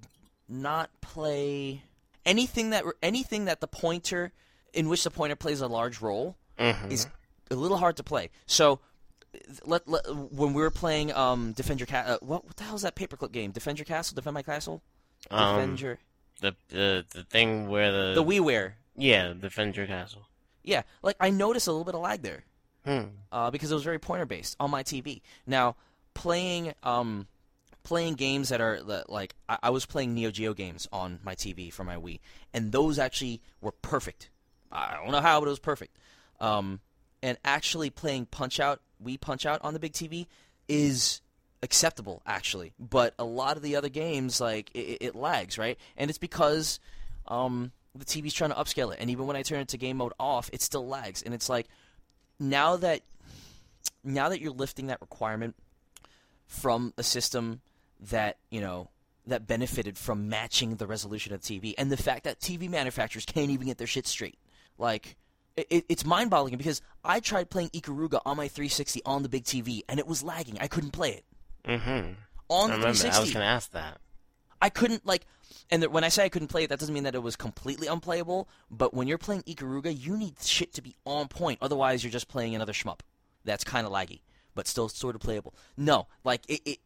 not play anything that anything that the pointer in which the pointer plays a large role Mhm. is a little hard to play. So. Let, let when we were playing um defend your cat uh, what, what the hell is that paperclip game defend your castle defend my castle defend Um, your the the the thing where the the WiiWare yeah defend your castle. yeah like I noticed a little bit of lag there Hmm. uh, because it was very pointer based on my TV. Now, playing um, playing games that are like I, I was playing Neo Geo games on my TV for my Wii, and those actually were perfect. I don't know how, but it was perfect. Um, and actually playing Punch Out, we Punch Out on the big TV is acceptable actually. But a lot of the other games, like it, it lags, right? And it's because um, the TV's trying to upscale it, and even when I turn it to game mode off, it still lags. And it's like now that now that you're lifting that requirement from a system that you know that benefited from matching the resolution of TV, and the fact that TV manufacturers can't even get their shit straight, like. It, it's mind-boggling because I tried playing Ikaruga on my 360 on the big TV and it was lagging. I couldn't play it Mm-hmm. on I the 360. I was gonna ask that. I couldn't like, and when I say I couldn't play it, that doesn't mean that it was completely unplayable. But when you're playing Ikaruga, you need shit to be on point. Otherwise, you're just playing another shmup. That's kind of laggy, but still sort of playable. No, like it, it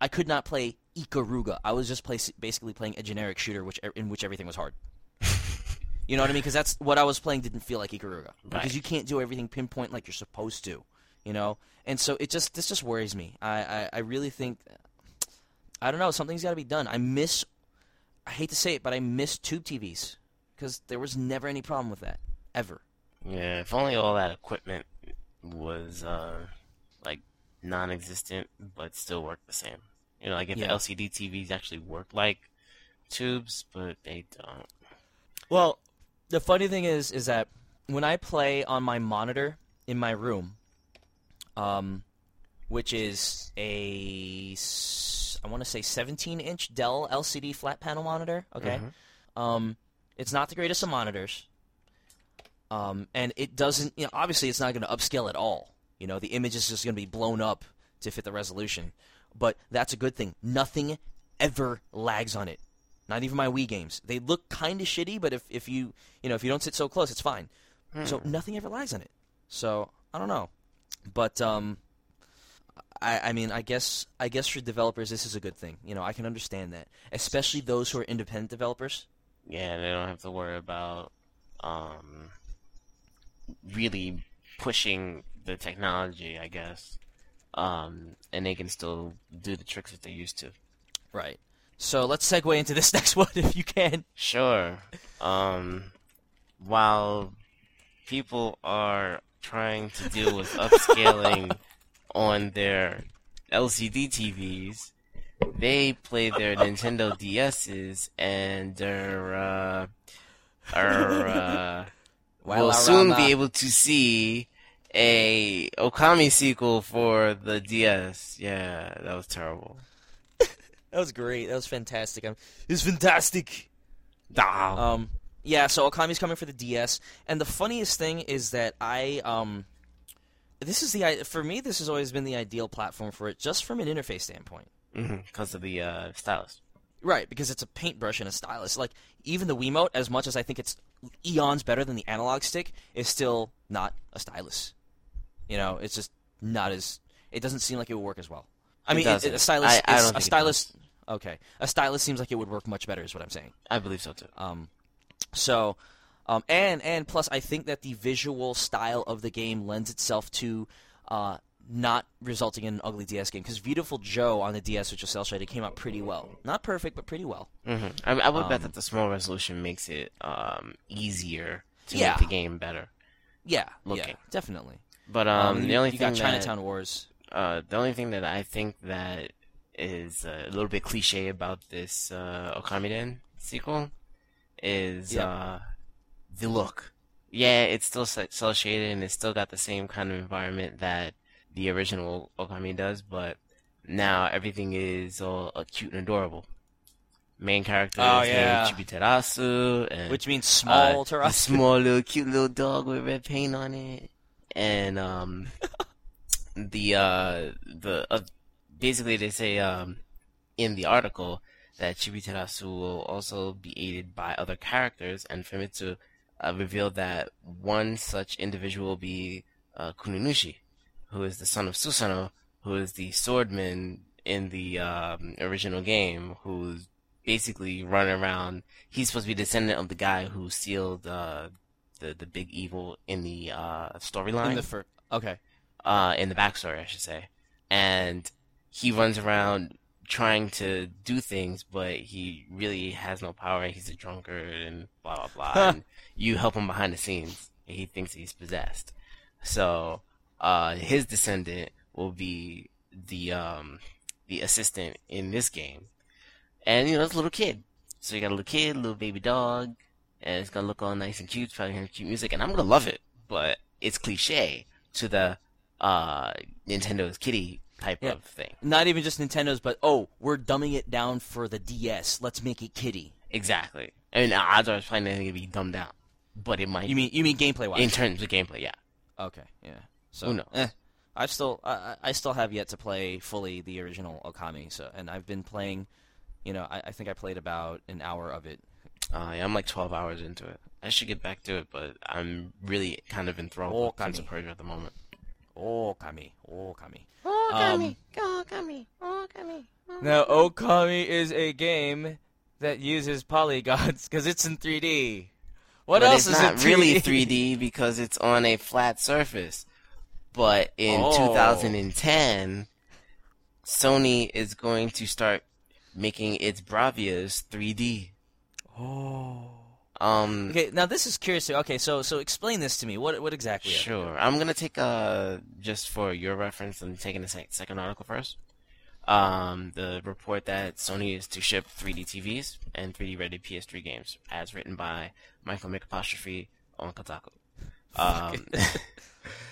I could not play Ikaruga. I was just play, basically playing a generic shooter, which in which everything was hard. *laughs* you know what I mean? Because that's what I was playing. Didn't feel like Ikaruga because you can't do everything pinpoint like you're supposed to. You know, and so it just this just worries me. I I, I really think I don't know. Something's got to be done. I miss. I hate to say it, but I miss tube TVs because there was never any problem with that ever. Yeah, if only all that equipment was uh like non-existent, but still worked the same. You know, like if Yeah. the LCD TVs actually work like tubes, but they don't. Well, the funny thing is, is that when I play on my monitor in my room, um, which is a I want to say 17-inch Dell LCD flat panel monitor. Okay, um, it's not the greatest of monitors. Um, and it doesn't, you know, obviously it's not going to upscale at all. You know, the image is just going to be blown up to fit the resolution. But that's a good thing. Nothing ever lags on it. Not even my Wii games. They look kind of shitty, but if, if you, you know, if you don't sit so close, it's fine. So nothing ever lags on it. So, I don't know. But, um, I, I mean, I guess, I guess for developers, this is a good thing. You know, I can understand that. Especially those who are independent developers. Yeah, they don't have to worry about um really pushing the technology, I guess. Um, and they can still do the tricks that they used to. Right. So let's segue into this *laughs* next one if you can. Sure. Um, while people are trying to deal with upscaling *laughs* on their LCD TVs, they play their Nintendo DSs and their uh, are uh, *laughs* will soon be able to see a Okami sequel for the DS. Yeah, that was terrible. *laughs* That was great. That was fantastic. Um, it was fantastic. Ah. Um, yeah. So Okami's coming for the DS, and the funniest thing is that I um, this is the for me. This has always been the ideal platform for it, just from an interface standpoint. because of the uh, stylus. Right, because it's a paintbrush and a stylus. Like even the Wiimote, as much as I think it's eons better than the analog stick, is still not a stylus. You know, it's just not as. It doesn't seem like it would work as well. I It mean, it, doesn't. a stylus. I- I don't a stylus. Okay, a stylus seems like it would work much better. Is what I'm saying. I believe so too. Um, so, um, and and plus, I think that the visual style of the game lends itself to uh, not resulting in an ugly DS game. Because Beautiful Joe on the DS, which was cel shaded, came out pretty well. Not perfect, but pretty well. hmm I, I would bet Um, that the small resolution makes it um, easier to Yeah. make the game better. Yeah, Looking. yeah, definitely. But um, Um, the only you thing got that, Chinatown Wars. uh, the only thing that I think that is uh, a little bit cliche about this uh, Okamiden sequel is Yeah. uh, the look. Yeah, it's still cel shaded and it's still got the same kind of environment that the original Okami does, but now everything is all uh, cute and adorable. Main character Oh, is yeah. named Chibitarasu, and Which means small uh, to the us. small little cute little dog with red paint on it, and um, the uh, the uh, basically they say um, in the article that Chibitarasu will also be aided by other characters, and to uh, reveal that one such individual will be uh, Kuninushi, who is the son of Susano, who is the swordman in the um, original game, who's basically running around. He's supposed to be descendant of the guy who sealed uh, the the big evil in the uh, storyline in the fir- okay. uh, in the backstory, I should say. And he runs around trying to do things, but he really has no power. He's a drunkard and blah blah blah. and you help him behind the scenes. And he thinks he's possessed. So uh, his descendant will be the um, the assistant in this game, and you know it's a little kid. So you got a little kid, little baby dog, and it's gonna look all nice and cute. It's probably hearing cute music, and I'm gonna love it. But it's cliche to the uh, Nintendo's kitty type Yeah. of thing. Not even just Nintendo's, but oh, we're dumbing it down for the DS. Let's make it kitty. Exactly. I mean, odds are it's probably not gonna be dumbed down, but it might. You mean you mean gameplay wise? in terms of gameplay? Yeah. Okay, yeah. So Who knows? eh, I've still I, I I still have yet to play fully the original Okami. So and I've been playing. You know, I, I think I played about an hour of it. Uh, yeah, I'm like 12 hours into it. I should get back to it, but I'm really kind of enthralled with Prince of Okami. Persia at the moment. Okami, Okami. Okami, Um, Okami, Okami. Now, Okami is a game that uses polygons *laughs* because it's in 3D. What but else it's is not in 3D? really *laughs* 3D because it's on a flat surface. But in Oh. 2010, Sony is going to start making its Bravias 3D. Oh. Um, Okay, now this is curious. Okay, so so explain this to me. What what exactly? Sure. I'm gonna take uh just for your reference. I'm taking the second article first. Um, the report that Sony is to ship 3D TVs and 3D ready PS3 games, as written by Michael McApostrophe on Kotaku. *laughs* Um, *laughs*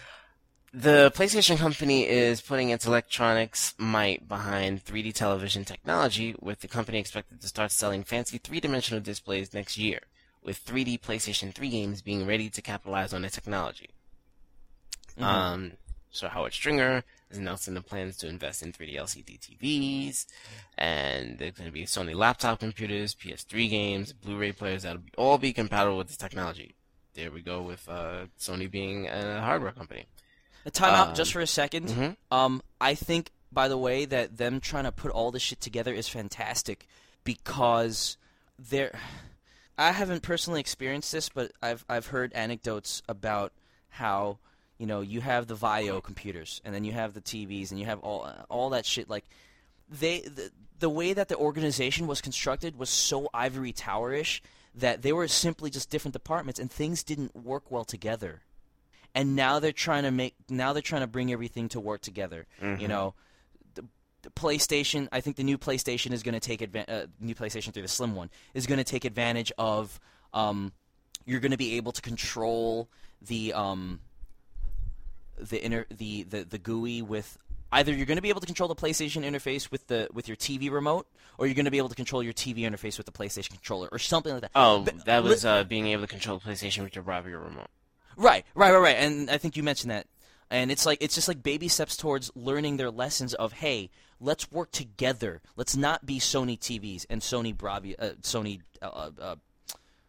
the PlayStation Company is putting its electronics might behind 3D television technology, with the company expected to start selling fancy three-dimensional displays next year, with 3D PlayStation 3 games being ready to capitalize on the technology. Mhm. Um, so Howard Stringer is announcing the plans to invest in 3D LCD TVs, and there's going to be Sony laptop computers, PS3 games, Blu-ray players that'll be, all be compatible with this technology. There we go with uh, Sony being a hardware company. A time out Um, just for a 2nd mhm. Um, I think, by the way, that them trying to put all this shit together is fantastic because they're. I haven't personally experienced this, but I've I've heard anecdotes about how you know you have the VAIO computers and then you have the TVs and you have all all that shit like they the, the way that the organization was constructed was so ivory tower-ish that they were simply just different departments and things didn't work well together and now they're trying to make now they're trying to bring everything to work together you know the, the PlayStation I think the new PlayStation is going to take advantage uh, new PlayStation 3 the slim one is going to take advantage of um, you're going to be able to control the um, the inner the, the the GUI with either you're going to be able to control the PlayStation interface with the with your TV remote or you're going to be able to control your TV interface with the PlayStation controller or something like that. Oh, But- that was uh, being able to control the PlayStation with your Bravia remote. Right, right, right, right. And I think you mentioned that. And it's like it's just like baby steps towards learning their lessons of hey, let's work together. Let's not be Sony TVs and Sony Bravia, uh, Sony uh, uh,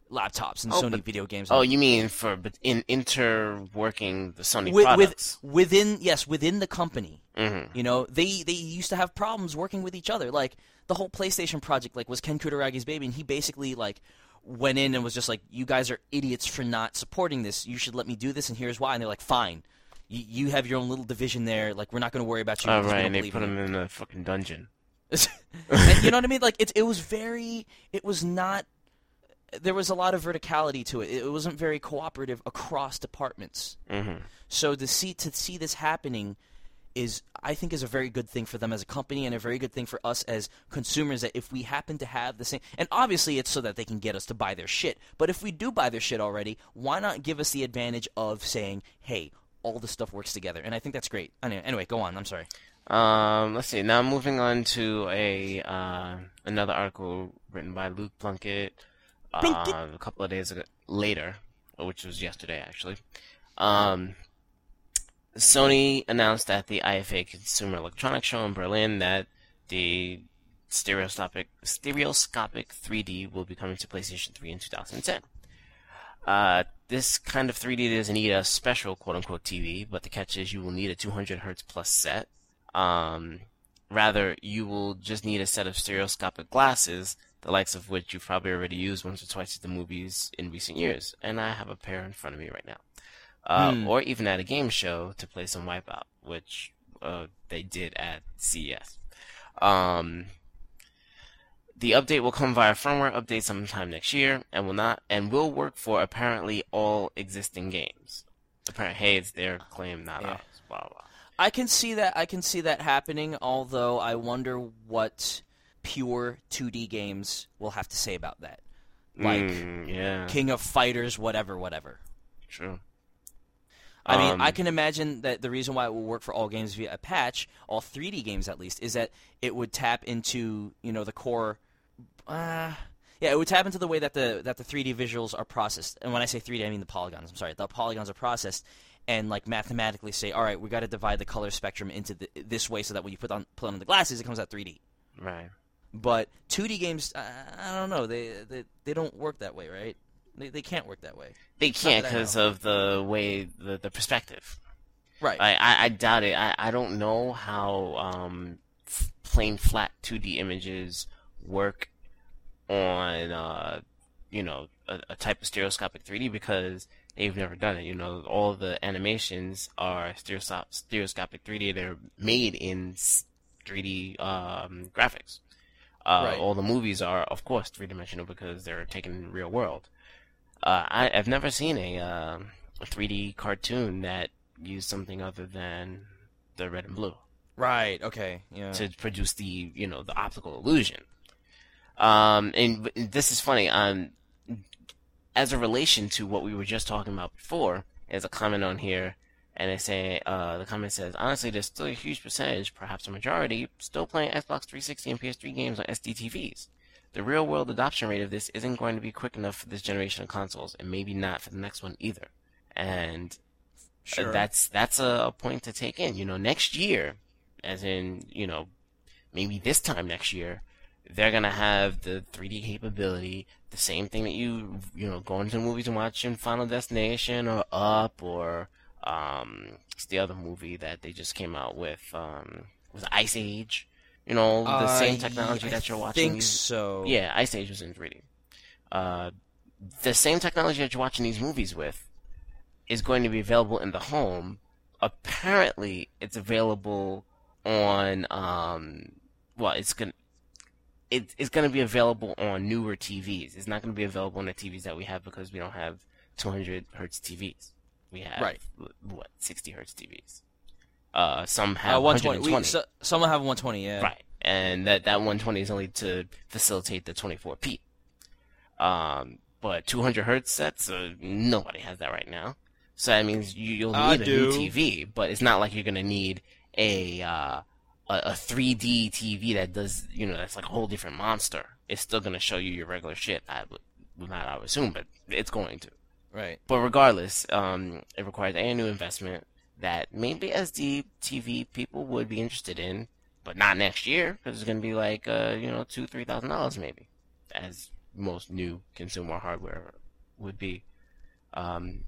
laptops and Oh, Sony but- video games. Oh, you mean for but in interworking the Sony with, with products? within yes within the company. Mhm. You know they they used to have problems working with each other. Like the whole PlayStation project like was Ken Kutaragi's baby, and he basically like went in and was just like, "You guys are idiots for not supporting this. You should let me do this, and here's why." And they're like, "Fine." You, you have your own little division there. Like we're not going to worry about you. Oh, because we right, and they put him in a fucking dungeon. *laughs* and you know what I mean? *laughs* Like it, it was very, it was not. There was a lot of verticality to it. It wasn't very cooperative across departments. hmm So to see to see this happening is I think is a very good thing for them as a company and a very good thing for us as consumers that if we happen to have the same and obviously it's so that they can get us to buy their shit. But if we do buy their shit already, why not give us the advantage of saying, "Hey, all the stuff works together." And I think that's great. Anyway, anyway go on. I'm sorry. Um, let's see. Now moving on to a uh, another article written by Luke Plunkett Plunkett. uh, a couple of days ago, later, which was yesterday actually. Um, Sony announced at the IFA Consumer Electronics Show in Berlin that the stereoscopic stereoscopic 3D will be coming to PlayStation 3 in 2010. Uh, this kind of 3D doesn't need a special quote unquote TV, but the catch is you will need a 200 hertz plus set. Um, rather, you will just need a set of stereoscopic glasses, the likes of which you've probably already used once or twice at the movies in recent years. And I have a pair in front of me right now. Uh, Hmm. Or even at a game show to play some Wipeout, which uh, they did at CES. Um, the update will come via firmware update sometime next year, and will not and will work for apparently all existing games. Apparently, hey, it's their claim, not Yeah. ours. Blah blah. I can see that. I can see that happening. Although I wonder what pure 2D games will have to say about that. Like Mm, yeah, King of Fighters, whatever, whatever. true. I mean, Um, I can imagine that the reason why it will work for all games via a patch, all 3D games at least, is that it would tap into you know the core. Uh, yeah, it would tap into the way that the that the 3D visuals are processed. And when I say 3D, I mean the polygons. I'm sorry, the polygons are processed, and like mathematically say, all right, we got to divide the color spectrum into the, this way so that when you put on put on the glasses, it comes out 3D. Right. But 2D games, uh, I don't know, they, they they don't work that way, right? They they can't work that way. They can't because of the way the the perspective. Right. I, I, I doubt it. I, I don't know how um, f- plain flat 2D images work on uh, you know a, a type of stereoscopic 3D because they've never done it. You know, all the animations are stereoscopic, stereoscopic 3D. They're made in 3D um, graphics. Uh, Right. All the movies are, of course, three dimensional because they're taken in the real world. Uh, I, I've never seen a, uh, a 3D cartoon that used something other than the red and blue right. Okay. Yeah. to produce the you know the optical illusion. Um, and this is funny. Um, as a relation to what we were just talking about before, there's a comment on here, and they say uh, the comment says, honestly, there's still a huge percentage, perhaps a majority, still playing Xbox 360 and PS3 games on SDTVs. The real world adoption rate of this isn't going to be quick enough for this generation of consoles, and maybe not for the next one either. And Sure. that's that's a, a point to take in. You know, next year, as in you know, maybe this time next year, they're gonna have the 3D capability, the same thing that you you know going to the movies and watching Final Destination or Up or um, what's the other movie that they just came out with um, was Ice Age. You know, the Uh, same technology I that you're watching. think these- so. yeah, Ice Age was in 3D. Uh, the same technology that you're watching these movies with is going to be available in the home. Apparently, it's available on um, well, it's gonna it, it's going to be available on newer TVs. It's not going to be available on the TVs that we have because we don't have 200 hertz TVs. We have Right. what 60 hertz TVs. Uh, some have Uh, 120. 120. We, so, some have 120. Yeah. Right. And that, that 120 is only to facilitate the 24p. Um, but 200 hertz sets, uh, nobody has that right now. So that means you, you'll I need a new. TV, but it's not like you're gonna need a, uh, a, a 3D TV that does, you know, that's like a whole different monster. It's still gonna show you your regular shit. I would, not I would assume, but it's going to. Right. But regardless, um, it requires a new investment that maybe SD TV people would be interested in, but not next year because it's going to be like uh, you know two three thousand dollars maybe, as most new consumer hardware would be. Um,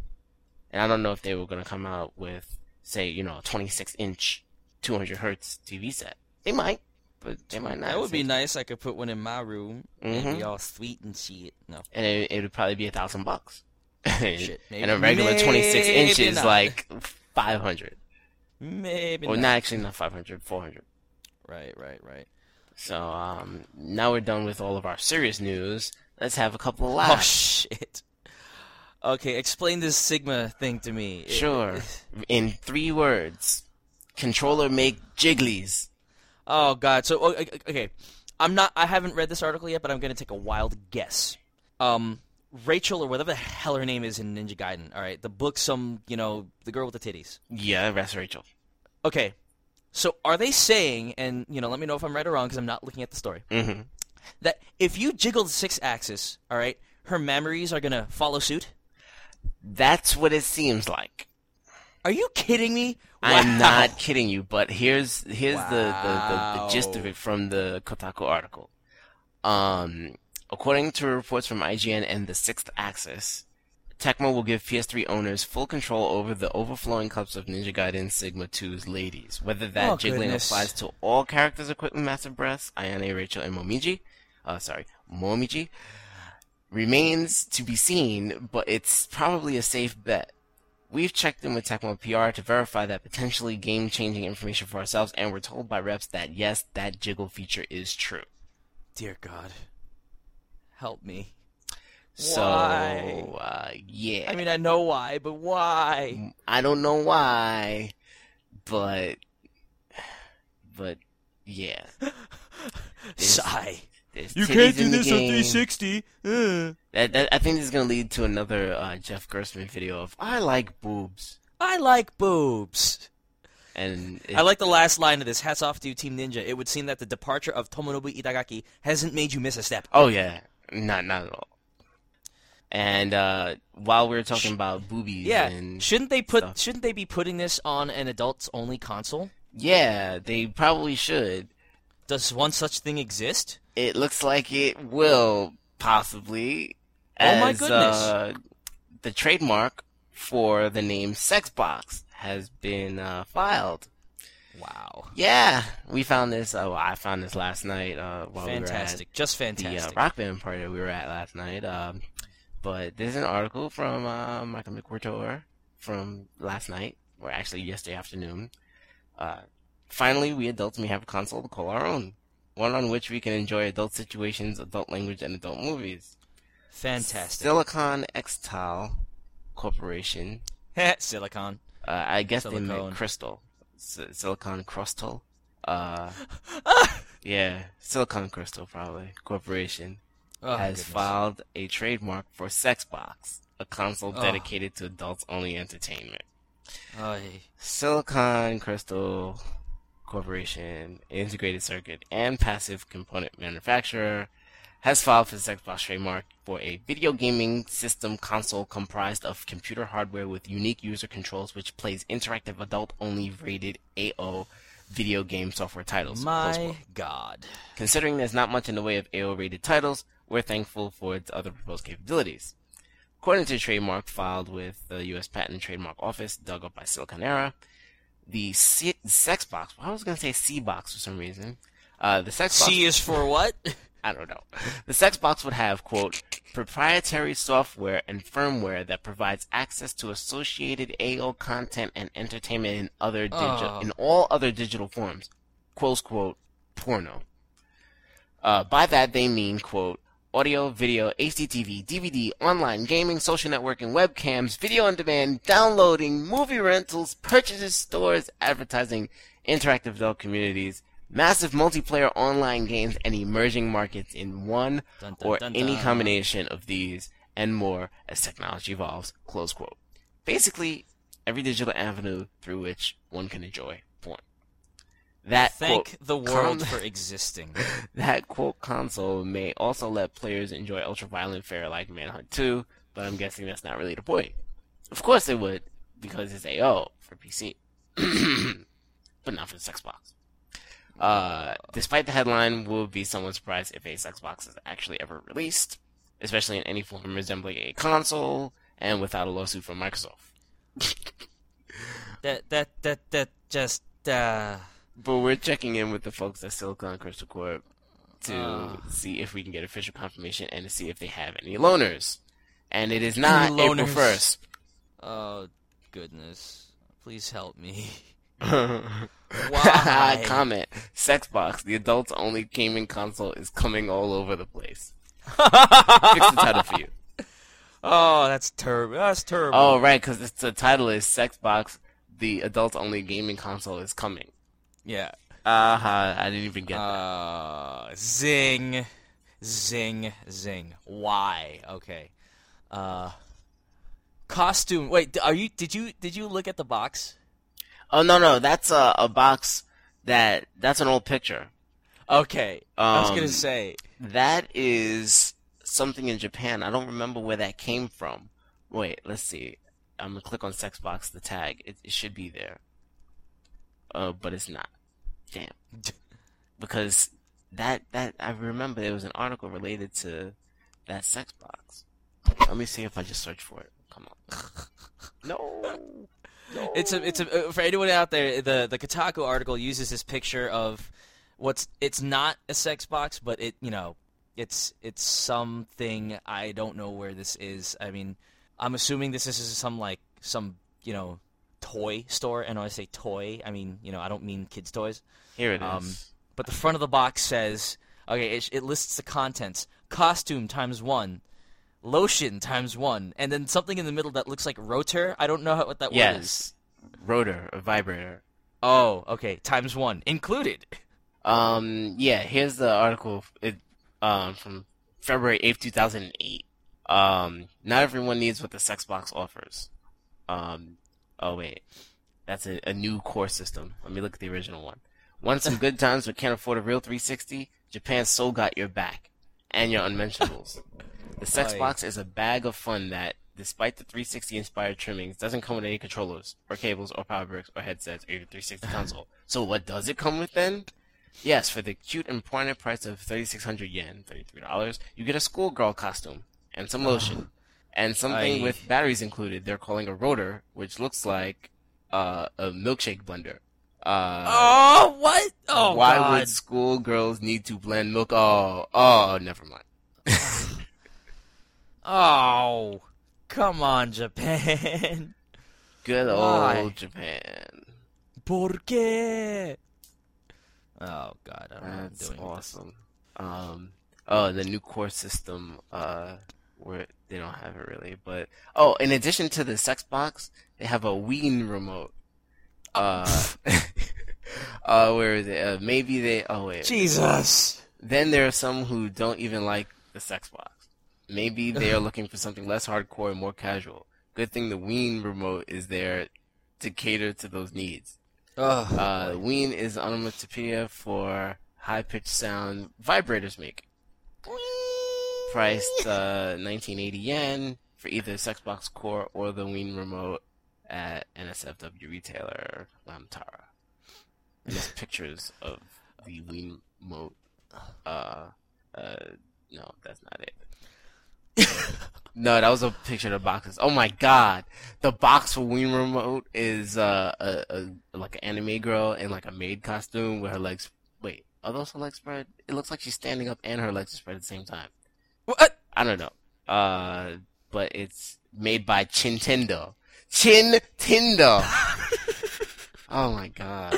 and I don't know if they were going to come out with say you know a twenty six inch, two hundred hertz TV set. They might, but they might not. That would be nice. I could put one in my room and be Mhm. all sweet and shit. No. and it, it would probably be a thousand bucks. *laughs* Shit, maybe- and a regular 26 maybe inch is not. like 500. Maybe Or not. not actually not 500, 400. Right. Right. Right. So um, now we're done with all of our serious news. Let's have a couple of laughs. Oh shit. Okay, explain this Sigma thing to me. Sure. In three words, controller make jigglies. Oh god. So okay, I'm not. I haven't read this article yet, but I'm gonna take a wild guess. Um, Rachel or whatever the hell her name is in Ninja Gaiden. All right, the book. Some you know the girl with the titties. Yeah, that's Rachel. Okay. So are they saying, and you know, let me know if I'm right or wrong because I'm not looking at the story, hmm that if you jiggle the Sixaxis, all right, her memories are gonna follow suit? That's what it seems like. Are you kidding me? I'm not kidding you, but here's here's the, the, the, the gist of it from the Kotaku article. Um, according to reports from IGN and the Sixth Axis, Tecmo will give PS3 owners full control over the overflowing cups of Ninja Gaiden Sigma 2's ladies. Whether that Oh, jiggling goodness. applies to all characters equipped with massive breasts, Ayane, Rachel, and Momiji, uh, sorry, Momiji, remains to be seen, but it's probably a safe bet. We've checked in with Tecmo PR to verify that potentially game-changing information for ourselves, and we're told by reps that yes, that jiggle feature is true. Dear God, help me. So, Why? uh, yeah. I mean, I know why, but why? I don't know why, but, but, yeah. *laughs* This- Sigh. There's You can't do this on 360. Uh. That, that, I think this is gonna lead to another uh, Jeff Gerstmann video of "I like boobs," I like boobs. and it, I like the last line of this. Hats off to you, Team Ninja. It would seem that the departure of Tomonobu Itagaki hasn't made you miss a step. Oh yeah, not not at all. And uh, while we are talking about boobies, Yeah, and shouldn't they put? stuff. Shouldn't they be putting this on an adults-only console? yeah, they probably should. Does one such thing exist? It looks like it will possibly. Oh my as, goodness. Uh, the trademark for the name Sexbox has been uh, filed. Wow, Yeah, we found this. Oh, I found this last night uh, while fantastic, just we were at the uh, fantastic. rock band party we were at last night. Um, but there's an article from uh, Michael McWhertor from last night, or actually yesterday afternoon. Uh, finally, we adults may have a console to call our own, one on which we can enjoy adult situations, adult language, and adult movies. fantastic. Silicon Xtal Corporation. *laughs* Silicon. Uh, I guess they Silicone. meant crystal. Silicon Crystal. Uh, *laughs* yeah, Silicon Crystal probably Corporation Oh, has goodness. filed a trademark for Sexbox, a console Oh. dedicated to adults-only entertainment. Ay. Silicon Crystal Corporation, integrated circuit and passive component manufacturer, has filed for the Xbox trademark for a video gaming system console comprised of computer hardware with unique user controls which plays interactive adult-only rated AO video game software titles. My God. Considering there's not much in the way of AO rated titles, we're thankful for its other proposed capabilities. According to the trademark filed with the U.S. Patent and Trademark Office, dug up by Siliconera, the C- Sexbox, I was going to say C-Box for some reason, uh, the Sexbox, C is for what? *laughs* I don't know. *laughs* The Sexbox would have, quote, proprietary software and firmware that provides access to associated AO content and entertainment in other digital, Oh. in all other digital forms, close quote, porno. Uh, by that they mean, quote, audio, video, HDTV, DVD, online gaming, social networking, webcams, video on demand, downloading, movie rentals, purchases, stores, advertising, interactive adult communities, massive multiplayer online games, and emerging markets in one Dun, dun, or dun, any combination of these and more as technology evolves, close quote. Basically, every digital avenue through which one can enjoy porn. That Thank quote, the world com- *laughs* for existing. that quote console may also let players enjoy ultra-violent fare like Manhunt 2, but I'm guessing that's not really the point. Of course it would, because it's AO for PC, *clears throat* but not for the Xbox. Uh, despite the headline, we'll be somewhat surprised if a Xbox is actually ever released, especially in any form resembling a console and without a lawsuit from Microsoft. that that that that just uh But we're checking in with the folks at Silicon Crystal Corp to Ah. see if we can get official confirmation and to see if they have any loaners. And it is not April first. oh goodness. Please help me. *laughs* *laughs* Why? *laughs* Comment. Sexbox, the adults only gaming console is coming all over the place. *laughs* Fix the title for you. Oh, that's terrible. That's terrible. Oh, right, because the title is Sexbox, the adults only gaming console is coming. yeah. Uh huh. I didn't even get that. Uh, zing, zing, zing. Why? Okay. Uh, costume. Wait, are you? Did you? Did you look at the box? Oh no, no, that's a, a box that that's an old picture. Okay. I was Um, gonna say. That is something in Japan. I don't remember where that came from. Wait, let's see. I'm gonna click on Sexbox, the tag. It, it should be there. Uh, but it's not. Damn. *laughs* Because that that I remember there was an article related to that Sexbox. Let me see if I just search for it. Come on. *laughs* no. It's a. It's a. uh, For anyone out there, the the Kotaku article uses this picture of what's. It's not a sex box, but it. You know, it's it's something. I don't know where this is. I mean, I'm assuming this is some like some you know toy store. And when I say toy, I mean you know I don't mean kids toys. Here it is. Um, but the front of the box says, okay, it, it lists the contents: costume times one, lotion times one, and then something in the middle that looks like rotor. I don't know how, what that word is. Yes. Rotor, a vibrator. Oh, okay, times one included. Um, yeah, here's the article it, um, from February 8th, 2008. Um, not everyone needs what the sex box offers. Um, oh wait, that's a, a new core system. Let me look at the original one. Want some good times but can't afford a real 360? Japan's Soul got your back. And your unmentionables. *laughs* the sex box is a bag of fun that, despite the 360 inspired trimmings, doesn't come with any controllers, or cables, or power bricks, or headsets, or even 360 *laughs* console. So what does it come with then? Yes, for the cute and poignant price of 3,600 yen, $33, you get a schoolgirl costume, and some lotion, and something Aye. with batteries included they're calling a rotor, which looks like uh, a milkshake blender. Uh, Oh, what? Oh, why God. would schoolgirls need to blend milk? Oh, oh, never mind. *laughs* Oh, come on, Japan. *laughs* Good Why? old Japan. ¿Por qué? Oh God, I don't know That's doing this. awesome. Um, oh, the new core system, uh, where they don't have it really, but oh, in addition to the sex box, they have a Ween remote. Uh, *laughs* uh, where is it? Uh, maybe they. Oh wait. Jesus. Then there are some who don't even like the sex box. Maybe they are looking for something less hardcore and more casual. Good thing the Ween remote is there to cater to those needs. Ugh. Uh, Ween is an onomatopoeia for high pitched sound vibrators make. Priced uh, 1980 yen for either Sexbox Core or the Ween remote at NSFW retailer Lamtara. And there's pictures of the Ween remote. Uh, uh, no, that's not it. No, that was a picture of the boxes. Oh my god, the box for Wii remote is uh, a, a like an anime girl in like a maid costume with her legs. Wait, are those her legs spread? It looks like she's standing up and her legs are spread at the same time. What? I don't know. Uh, but it's made by Chintendo. Chintendo. *laughs* oh my god.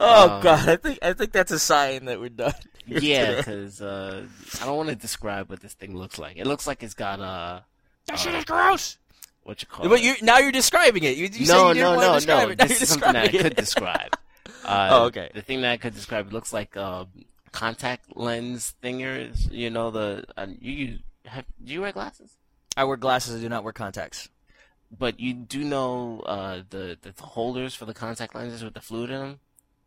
Oh Um, God, I think I think that's a sign that we're done. Here *laughs* Yeah, because uh, I don't want to describe what this thing looks like. It looks like it's got a. that shit is gross. what you call But it? you now you're describing it. You, you said no, you didn't no, want no, describe no. it. Now This is something that I could describe. *laughs* Uh, Oh, okay. The thing that I could describe it looks like uh, contact lens thingers. You know the uh, you use. Have, do you wear glasses? I wear glasses. I do not wear contacts. But you do know uh, the, the the holders for the contact lenses with the fluid in them.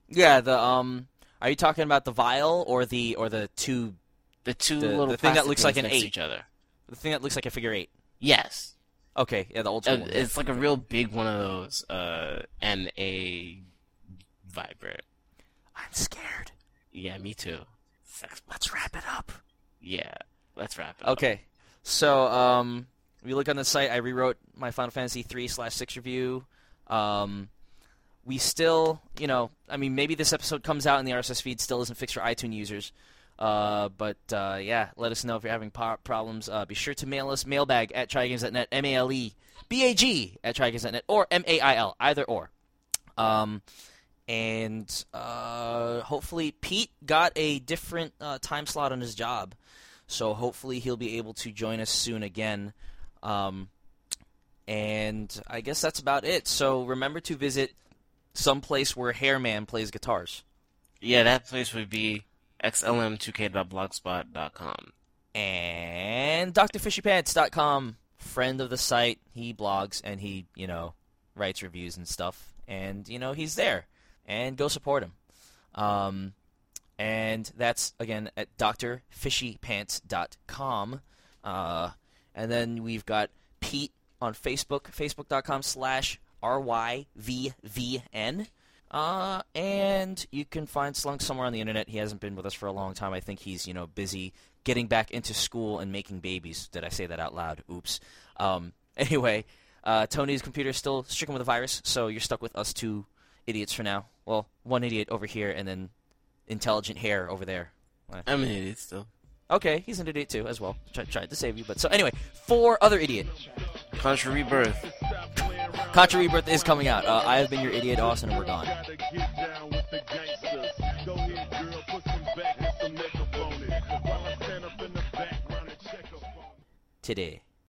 Yeah, the um. Are you talking about the vial or the or the two The two The- little the thing that looks like an eight. each other. the thing that looks like a figure eight? Yes, Okay, yeah, the old Uh, one, it's like a real big one of those, uh, and a vibrate. I'm scared. Yeah, me too. Sex. Let's wrap it up. Yeah, let's wrap it. up. Okay, so um, if you look on the site, I rewrote my Final Fantasy three slash six review. Um, we still, you know, I mean, maybe this episode comes out and the RSS feed still isn't fixed for iTunes users. Uh, but uh, yeah, let us know if you're having po- problems. Uh, be sure to mail us mailbag at trygames.net, M A L E B A G at trygames.net, or M A I L, either or. Um, and uh, hopefully Pete got a different uh, time slot on his job, so hopefully he'll be able to join us soon again. Um, and I guess that's about it. So remember to visit some place where Hairman plays guitars. Yeah, that place would be xlm2k.blogspot.com. And drfishypants.com, friend of the site. He blogs and he, you know, writes reviews and stuff. And, you know, he's there. And go support him. Um, and that's, again, at drfishypants.com. Uh, and then we've got Pete on Facebook, facebook.com slash RYVVN. Uh, and you can find Slunk somewhere on the internet. He hasn't been with us for a long time. I think he's, you know, busy getting back into school and making babies. Did I say that out loud? Oops. Um, *laughs* anyway, uh, Tony's computer is still stricken with a virus, so you're stuck with us two idiots for now. Well, one idiot over here and then intelligent hair over there. I'm an idiot still. Okay, he's an idiot too, as well. Try, tried to save you, but so anyway, four other idiot. Contra Rebirth. Contra Rebirth is coming out. Uh, I have been your idiot, Austin, and we're gone. Gotta get down with the gangsters. Go ahead, girl, put some back and some makeup on it. While I stand up in the background and check up on it. Today.